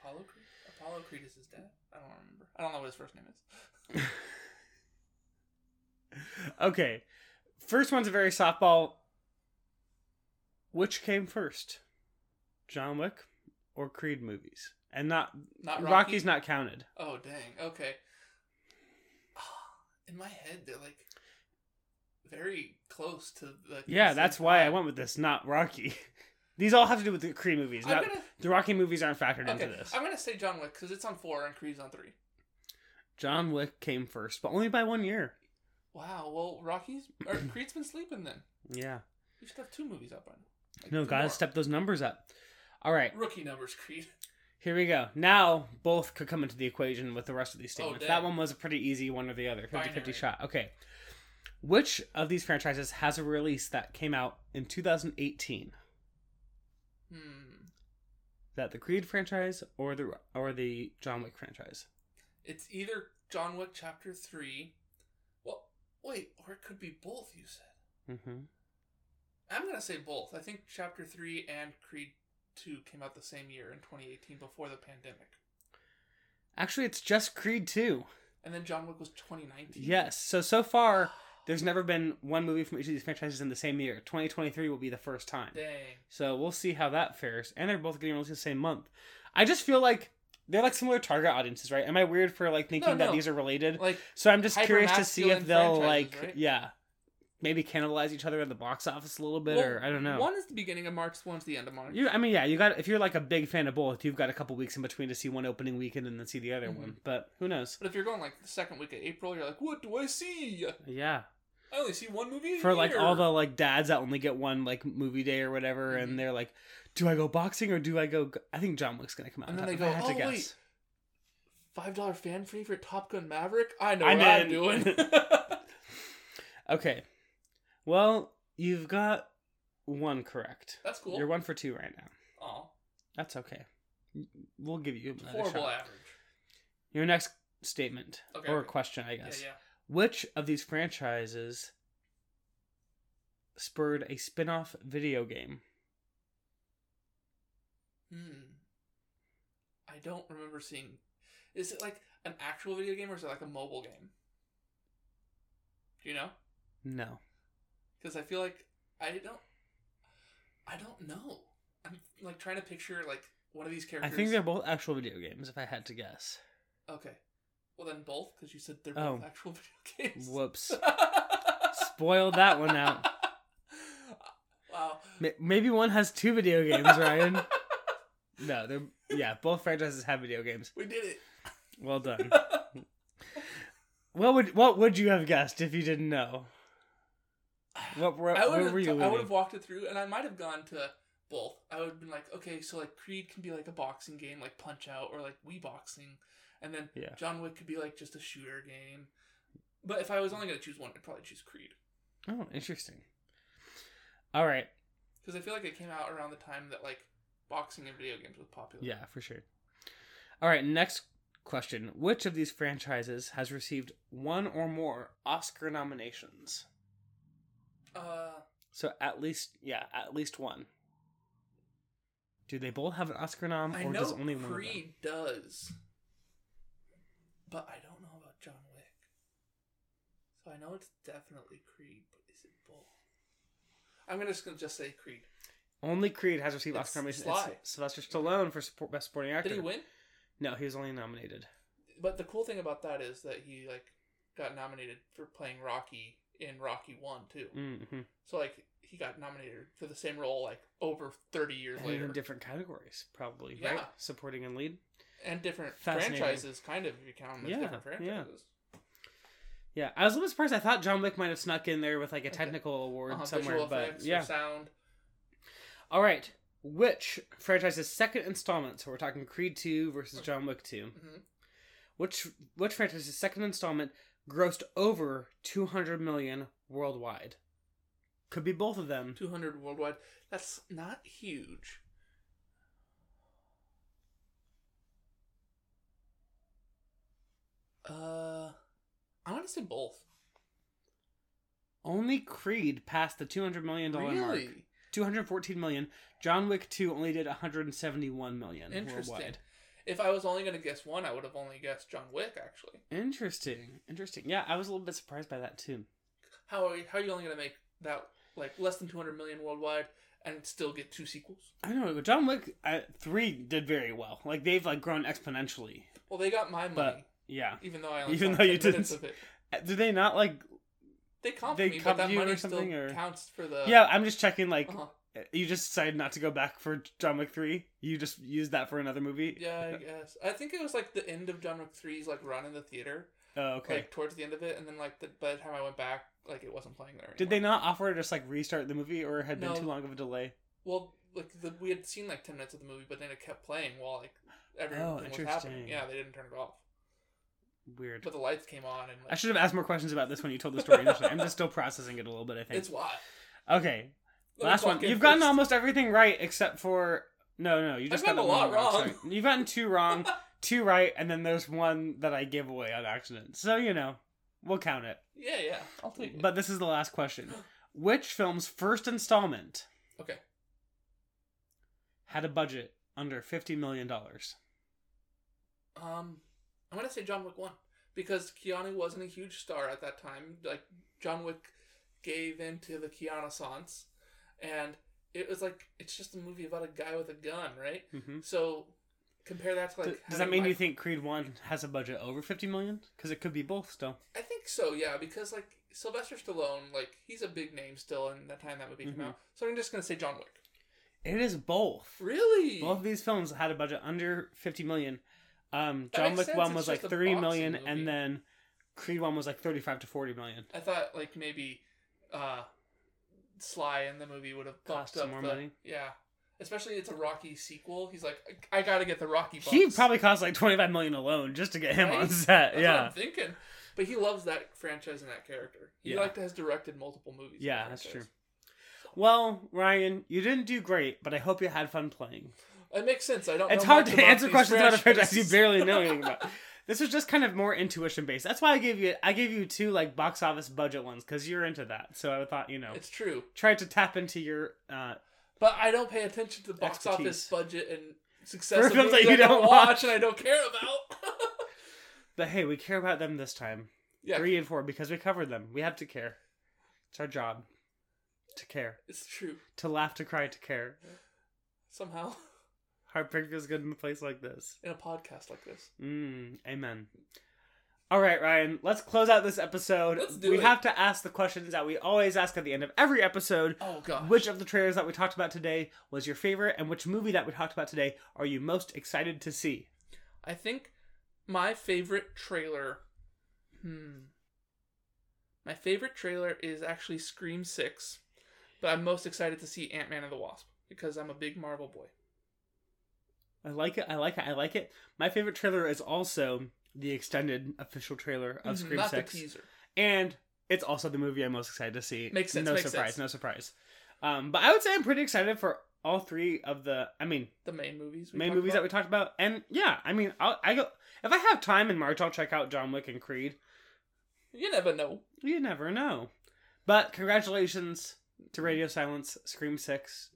Apollo Creed? Apollo Creed is his dad? I don't remember. I don't know what his first name is. Okay. First one's a very softball. Which came first? John Wick or Creed movies? And not, Not Rocky? Rocky's not counted. Oh, dang. Okay. In my head, they're like very close to the. Yeah, that's why I went with this, not Rocky. These all have to do with the Creed movies. Not, gonna, The Rocky movies aren't factored okay, into this. I'm gonna say John Wick because it's on four and Creed's on three. John Wick came first, but only by one year. Wow. Well, Rocky's or Creed's been sleeping then. Yeah. You should have two movies by now. Like, No, gotta more. step those numbers up. All right, Rookie numbers, Creed. here we go. Now both could come into the equation with the rest of these statements. dang. that one was a pretty easy one or the other 50 50 shot. Okay. Which of these franchises has a release that came out in 2018? Hmm. That the Creed franchise or the or the John Wick franchise? It's either John Wick Chapter 3. Wait, or it could be both, you said. Mm-hmm. I'm going to say both. I think Chapter 3 and Creed 2 came out the same year in 2018 before the pandemic. Actually, it's just Creed 2. And then John Wick was 2019. Yes. So so far, there's never been one movie from each of these franchises in the same year. 2023 will be the first time. Dang. So we'll see how that fares. And they're both getting released the same month. I just feel like they're like similar target audiences, right? Am I weird for like thinking No, that no. these are related? Like, So I'm just curious to see if they'll like right? yeah, maybe cannibalize each other at the box office a little bit, well, or I don't know. One is the beginning of March, one's the end of March. You, I mean, yeah, you got if you're like a big fan of both, you've got a couple weeks in between to see one opening weekend and then see the other Mhm. one. But who knows? But if you're going like the second week of April, you're like, what do I see? Yeah, I only see one movie a for like all the like dads that only get one like movie day or whatever, Mhm. and they're like, "Do I go boxing or do I go?" I think John Wick's gonna come out. And then they go, "Oh, guess. wait." five dollar fan favorite Top Gun Maverick. I know I'm what I'm doing. Okay, well, you've got one correct. That's cool. You're one for two right now. Aw, That's okay. We'll give you another horrible shot. average. Your next statement Okay, or okay. question, I Yeah, guess. yeah. Which of these franchises spurred a spin-off video game? Hmm. I don't remember seeing. Is it like an actual video game or is it like a mobile game? Do you know? No. Because I feel like I don't. I don't know. I'm like trying to picture like one of these characters. I think they're both actual video games. If I had to guess. okay. Well then both because you said they're Oh. both actual video games. Whoops. Spoiled that one out. wow. Maybe one has two video games, Ryan. no, they're yeah. Both franchises have video games. We did it. Well done. What would what would you have guessed if you didn't know? What were, I would have. I would have walked it through, and I might have gone to both. I would have been like, okay, so like Creed can be like a boxing game, like Punch Out, or like Wii Boxing, and then Yeah. John Wick could be like just a shooter game. But if I was only gonna choose one, I'd probably choose Creed Oh, interesting. All right. because I feel like it came out around the time that like boxing and video games was popular. Yeah, for sure. All right, next question. Which of these franchises has received one or more Oscar nominations? Uh, So at least, yeah, at least one. Do they both have an Oscar nom, I or does only one? Creed does, but I don't know about John Wick. So I know it's definitely Creed, but is it both? I'm gonna just gonna just say Creed. Only Creed has received Oscar nominations. It's Sylvester Stallone for support, best supporting actor. Did he win? No, he was only nominated. But the cool thing about that is that he like got nominated for playing Rocky in Rocky One too. Mm-hmm. So like he got nominated for the same role like over thirty years And later, in different categories, probably, Yeah. right? Supporting and lead. and different franchises. Kind of if you count them as Yeah, different franchises. Yeah, I was a little surprised. I thought John Wick might have snuck in there with like a Okay. technical award Uh-huh, somewhere, but yeah. sound. All right. Which franchise's second installment? So we're talking Creed 2 versus John Wick 2. Mhm. Which which franchise's second installment grossed over 200 million worldwide? Could be both of them. Two hundred worldwide. That's not huge. Uh, I'm gonna say both. Only Creed passed the 200 million dollar mark. Really 214 million. John Wick 2 only did 171 million interesting. worldwide. If I was only gonna guess one, I would have only guessed John Wick. Actually, Interesting. Interesting. Yeah, I was a little bit surprised by that too. how are you, how are you only gonna make that like less than two hundred million worldwide and still get two sequels? I know. John Wick uh, 3 did very well. Like they've like grown exponentially. Well, they got my money, But yeah. even though I only even though you didn't- of it. Uh, Did they not like They comped they me, but that money still something, or- counts for the Yeah, I'm just checking like Uh-huh. you just decided not to go back for John Wick 3. You just used that for another movie. Yeah, I guess. I think it was like the end of John Wick 3's like run in the theater, Oh, okay. like towards the end of it, and then like the, by the time I went back, like it wasn't playing there. Anymore. Did they not offer to just like restart the movie or had been too long of a delay? Well, like the we had seen like ten minutes of the movie, but then it kept playing while like everything Oh, was happening. Yeah, they didn't turn it off, Weird. but the lights came on and I should have asked more questions about this when you told the story initially. I'm just still processing it a little bit. I think. it's why. Okay, Let last one. You've gotten first. almost everything right except for no, no. You just I've got a lot one wrong. You've gotten two wrong, two right, and then there's one that I gave away on accident. So you know, we'll count it. Yeah, yeah, I'll take it. But this is the last question. Which film's first installment okay, had a budget under fifty million dollars? um, I'm gonna say John Wick one because Keanu wasn't a huge star at that time. Like John Wick gave into the Keanu Sans, and it was like it's just a movie about a guy with a gun, right? Mm-hmm. So compare that to like. Does that mean you think Creed One has a budget over fifty million? Because it could be both still. I think so, yeah, because like Sylvester Stallone, like he's a big name still in that time that movie Mhm. came out. So I'm just gonna say John Wick. It is both. Really? Both of these films had a budget under fifty million. Um, That John Wick sense, one it's was like a thirty boxing million, movie. and then Creed one was like thirty-five to forty million. I thought like maybe uh Sly in the movie would have Cost some up more the, money. Yeah. Especially it's a Rocky sequel. He's like, I, I gotta get the Rocky bucks. He probably cost like twenty-five million alone just to get him on set. That's what yeah, I'm thinking. But he loves that franchise and that character. He Yeah. like has directed multiple movies. Yeah, that's franchise. Well, Ryan, you didn't do great, but I hope you had fun playing. It makes sense. I don't. It's hard to answer questions about a franchise you barely know anything about. This was just kind of more intuition based. That's why I gave you I gave you two like box office budget ones because you're into that. So I thought you know It's true. tried to tap into your uh, But I don't pay attention to the box Expertise. office budget and success films that you I don't don't watch watch. and I don't care about. But hey, we care about them this time. yeah, Three and four because we covered them. We have to care. It's our job to care. it's true. To laugh, to cry, to care. Somehow, Heartbreak feels good in a place like this. in a podcast like this. Mm, amen. All right, Ryan, let's close out this episode. Let's do we it. have to ask the questions that we always ask at the end of every episode. Oh gosh. Which of the trailers that we talked about today was your favorite, and which movie that we talked about today are you most excited to see? I think my favorite trailer. Hmm. My favorite trailer is actually Scream Six, but I'm most excited to see Ant Man and the Wasp because I'm a big Marvel boy. I like it. I like it. I like it. My favorite trailer is also the extended official trailer of Mhm, Scream Not Six, the teaser. and it's also the movie I'm most excited to see. Makes sense, No makes surprise. sense. No surprise. Um, but I would say I'm pretty excited for all three of the. I mean, The main movies. we main talked movies about. that we talked about, and yeah, I mean, I'll, I go if I have time in March, I'll check out John Wick and Creed. You never know. You never know. But congratulations to Radio Silence, Scream Six,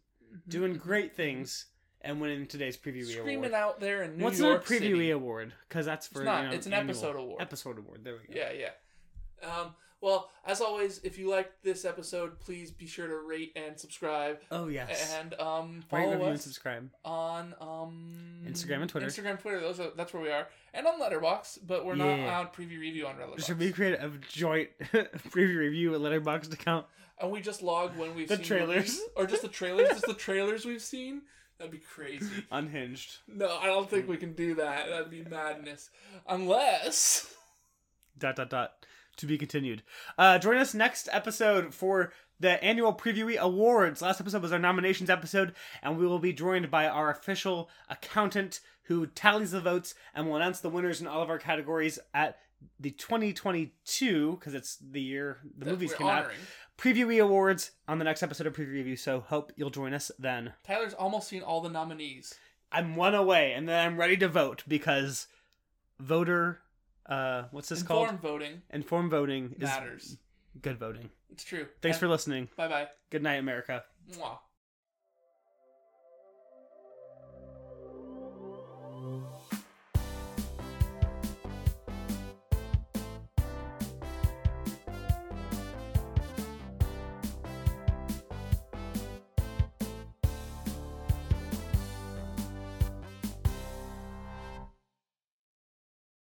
doing great things and winning today's preview Mm-hmm. Screaming out there in New What's York preview City. award? Because that's for It's not. you know, it's an annual- episode award. Episode award. There we go. Yeah, yeah. Um, well, as always, if you liked this episode, please be sure to rate and subscribe, Oh yes. and um, Rate, follow and us subscribe. on um Instagram and Twitter. Instagram, Twitter. Those are that's where we are, and on Letterboxd. But we're not on preview review on Letterboxd. Should we create a joint preview review at Letterboxd account? And we just log when we've The seen trailers. movies, or just the trailers, just the trailers we've seen. That'd be crazy. Unhinged. No, I don't think we can do that. That'd be madness, unless. dot dot dot to be continued uh join us next episode for the annual preview awards last episode was our nominations episode and we will be joined by our official accountant who tallies the votes and will announce the winners in all of our categories at the 2022 because it's the year the that movies came out honoring. preview awards on the next episode of preview review so hope you'll join us then Tyler's almost seen all the nominees. i'm one away and then i'm ready to vote because voter uh what's this called Informed voting informed voting is matters. good voting It's true. Thanks for listening. Bye bye. Good night, America. Mwah.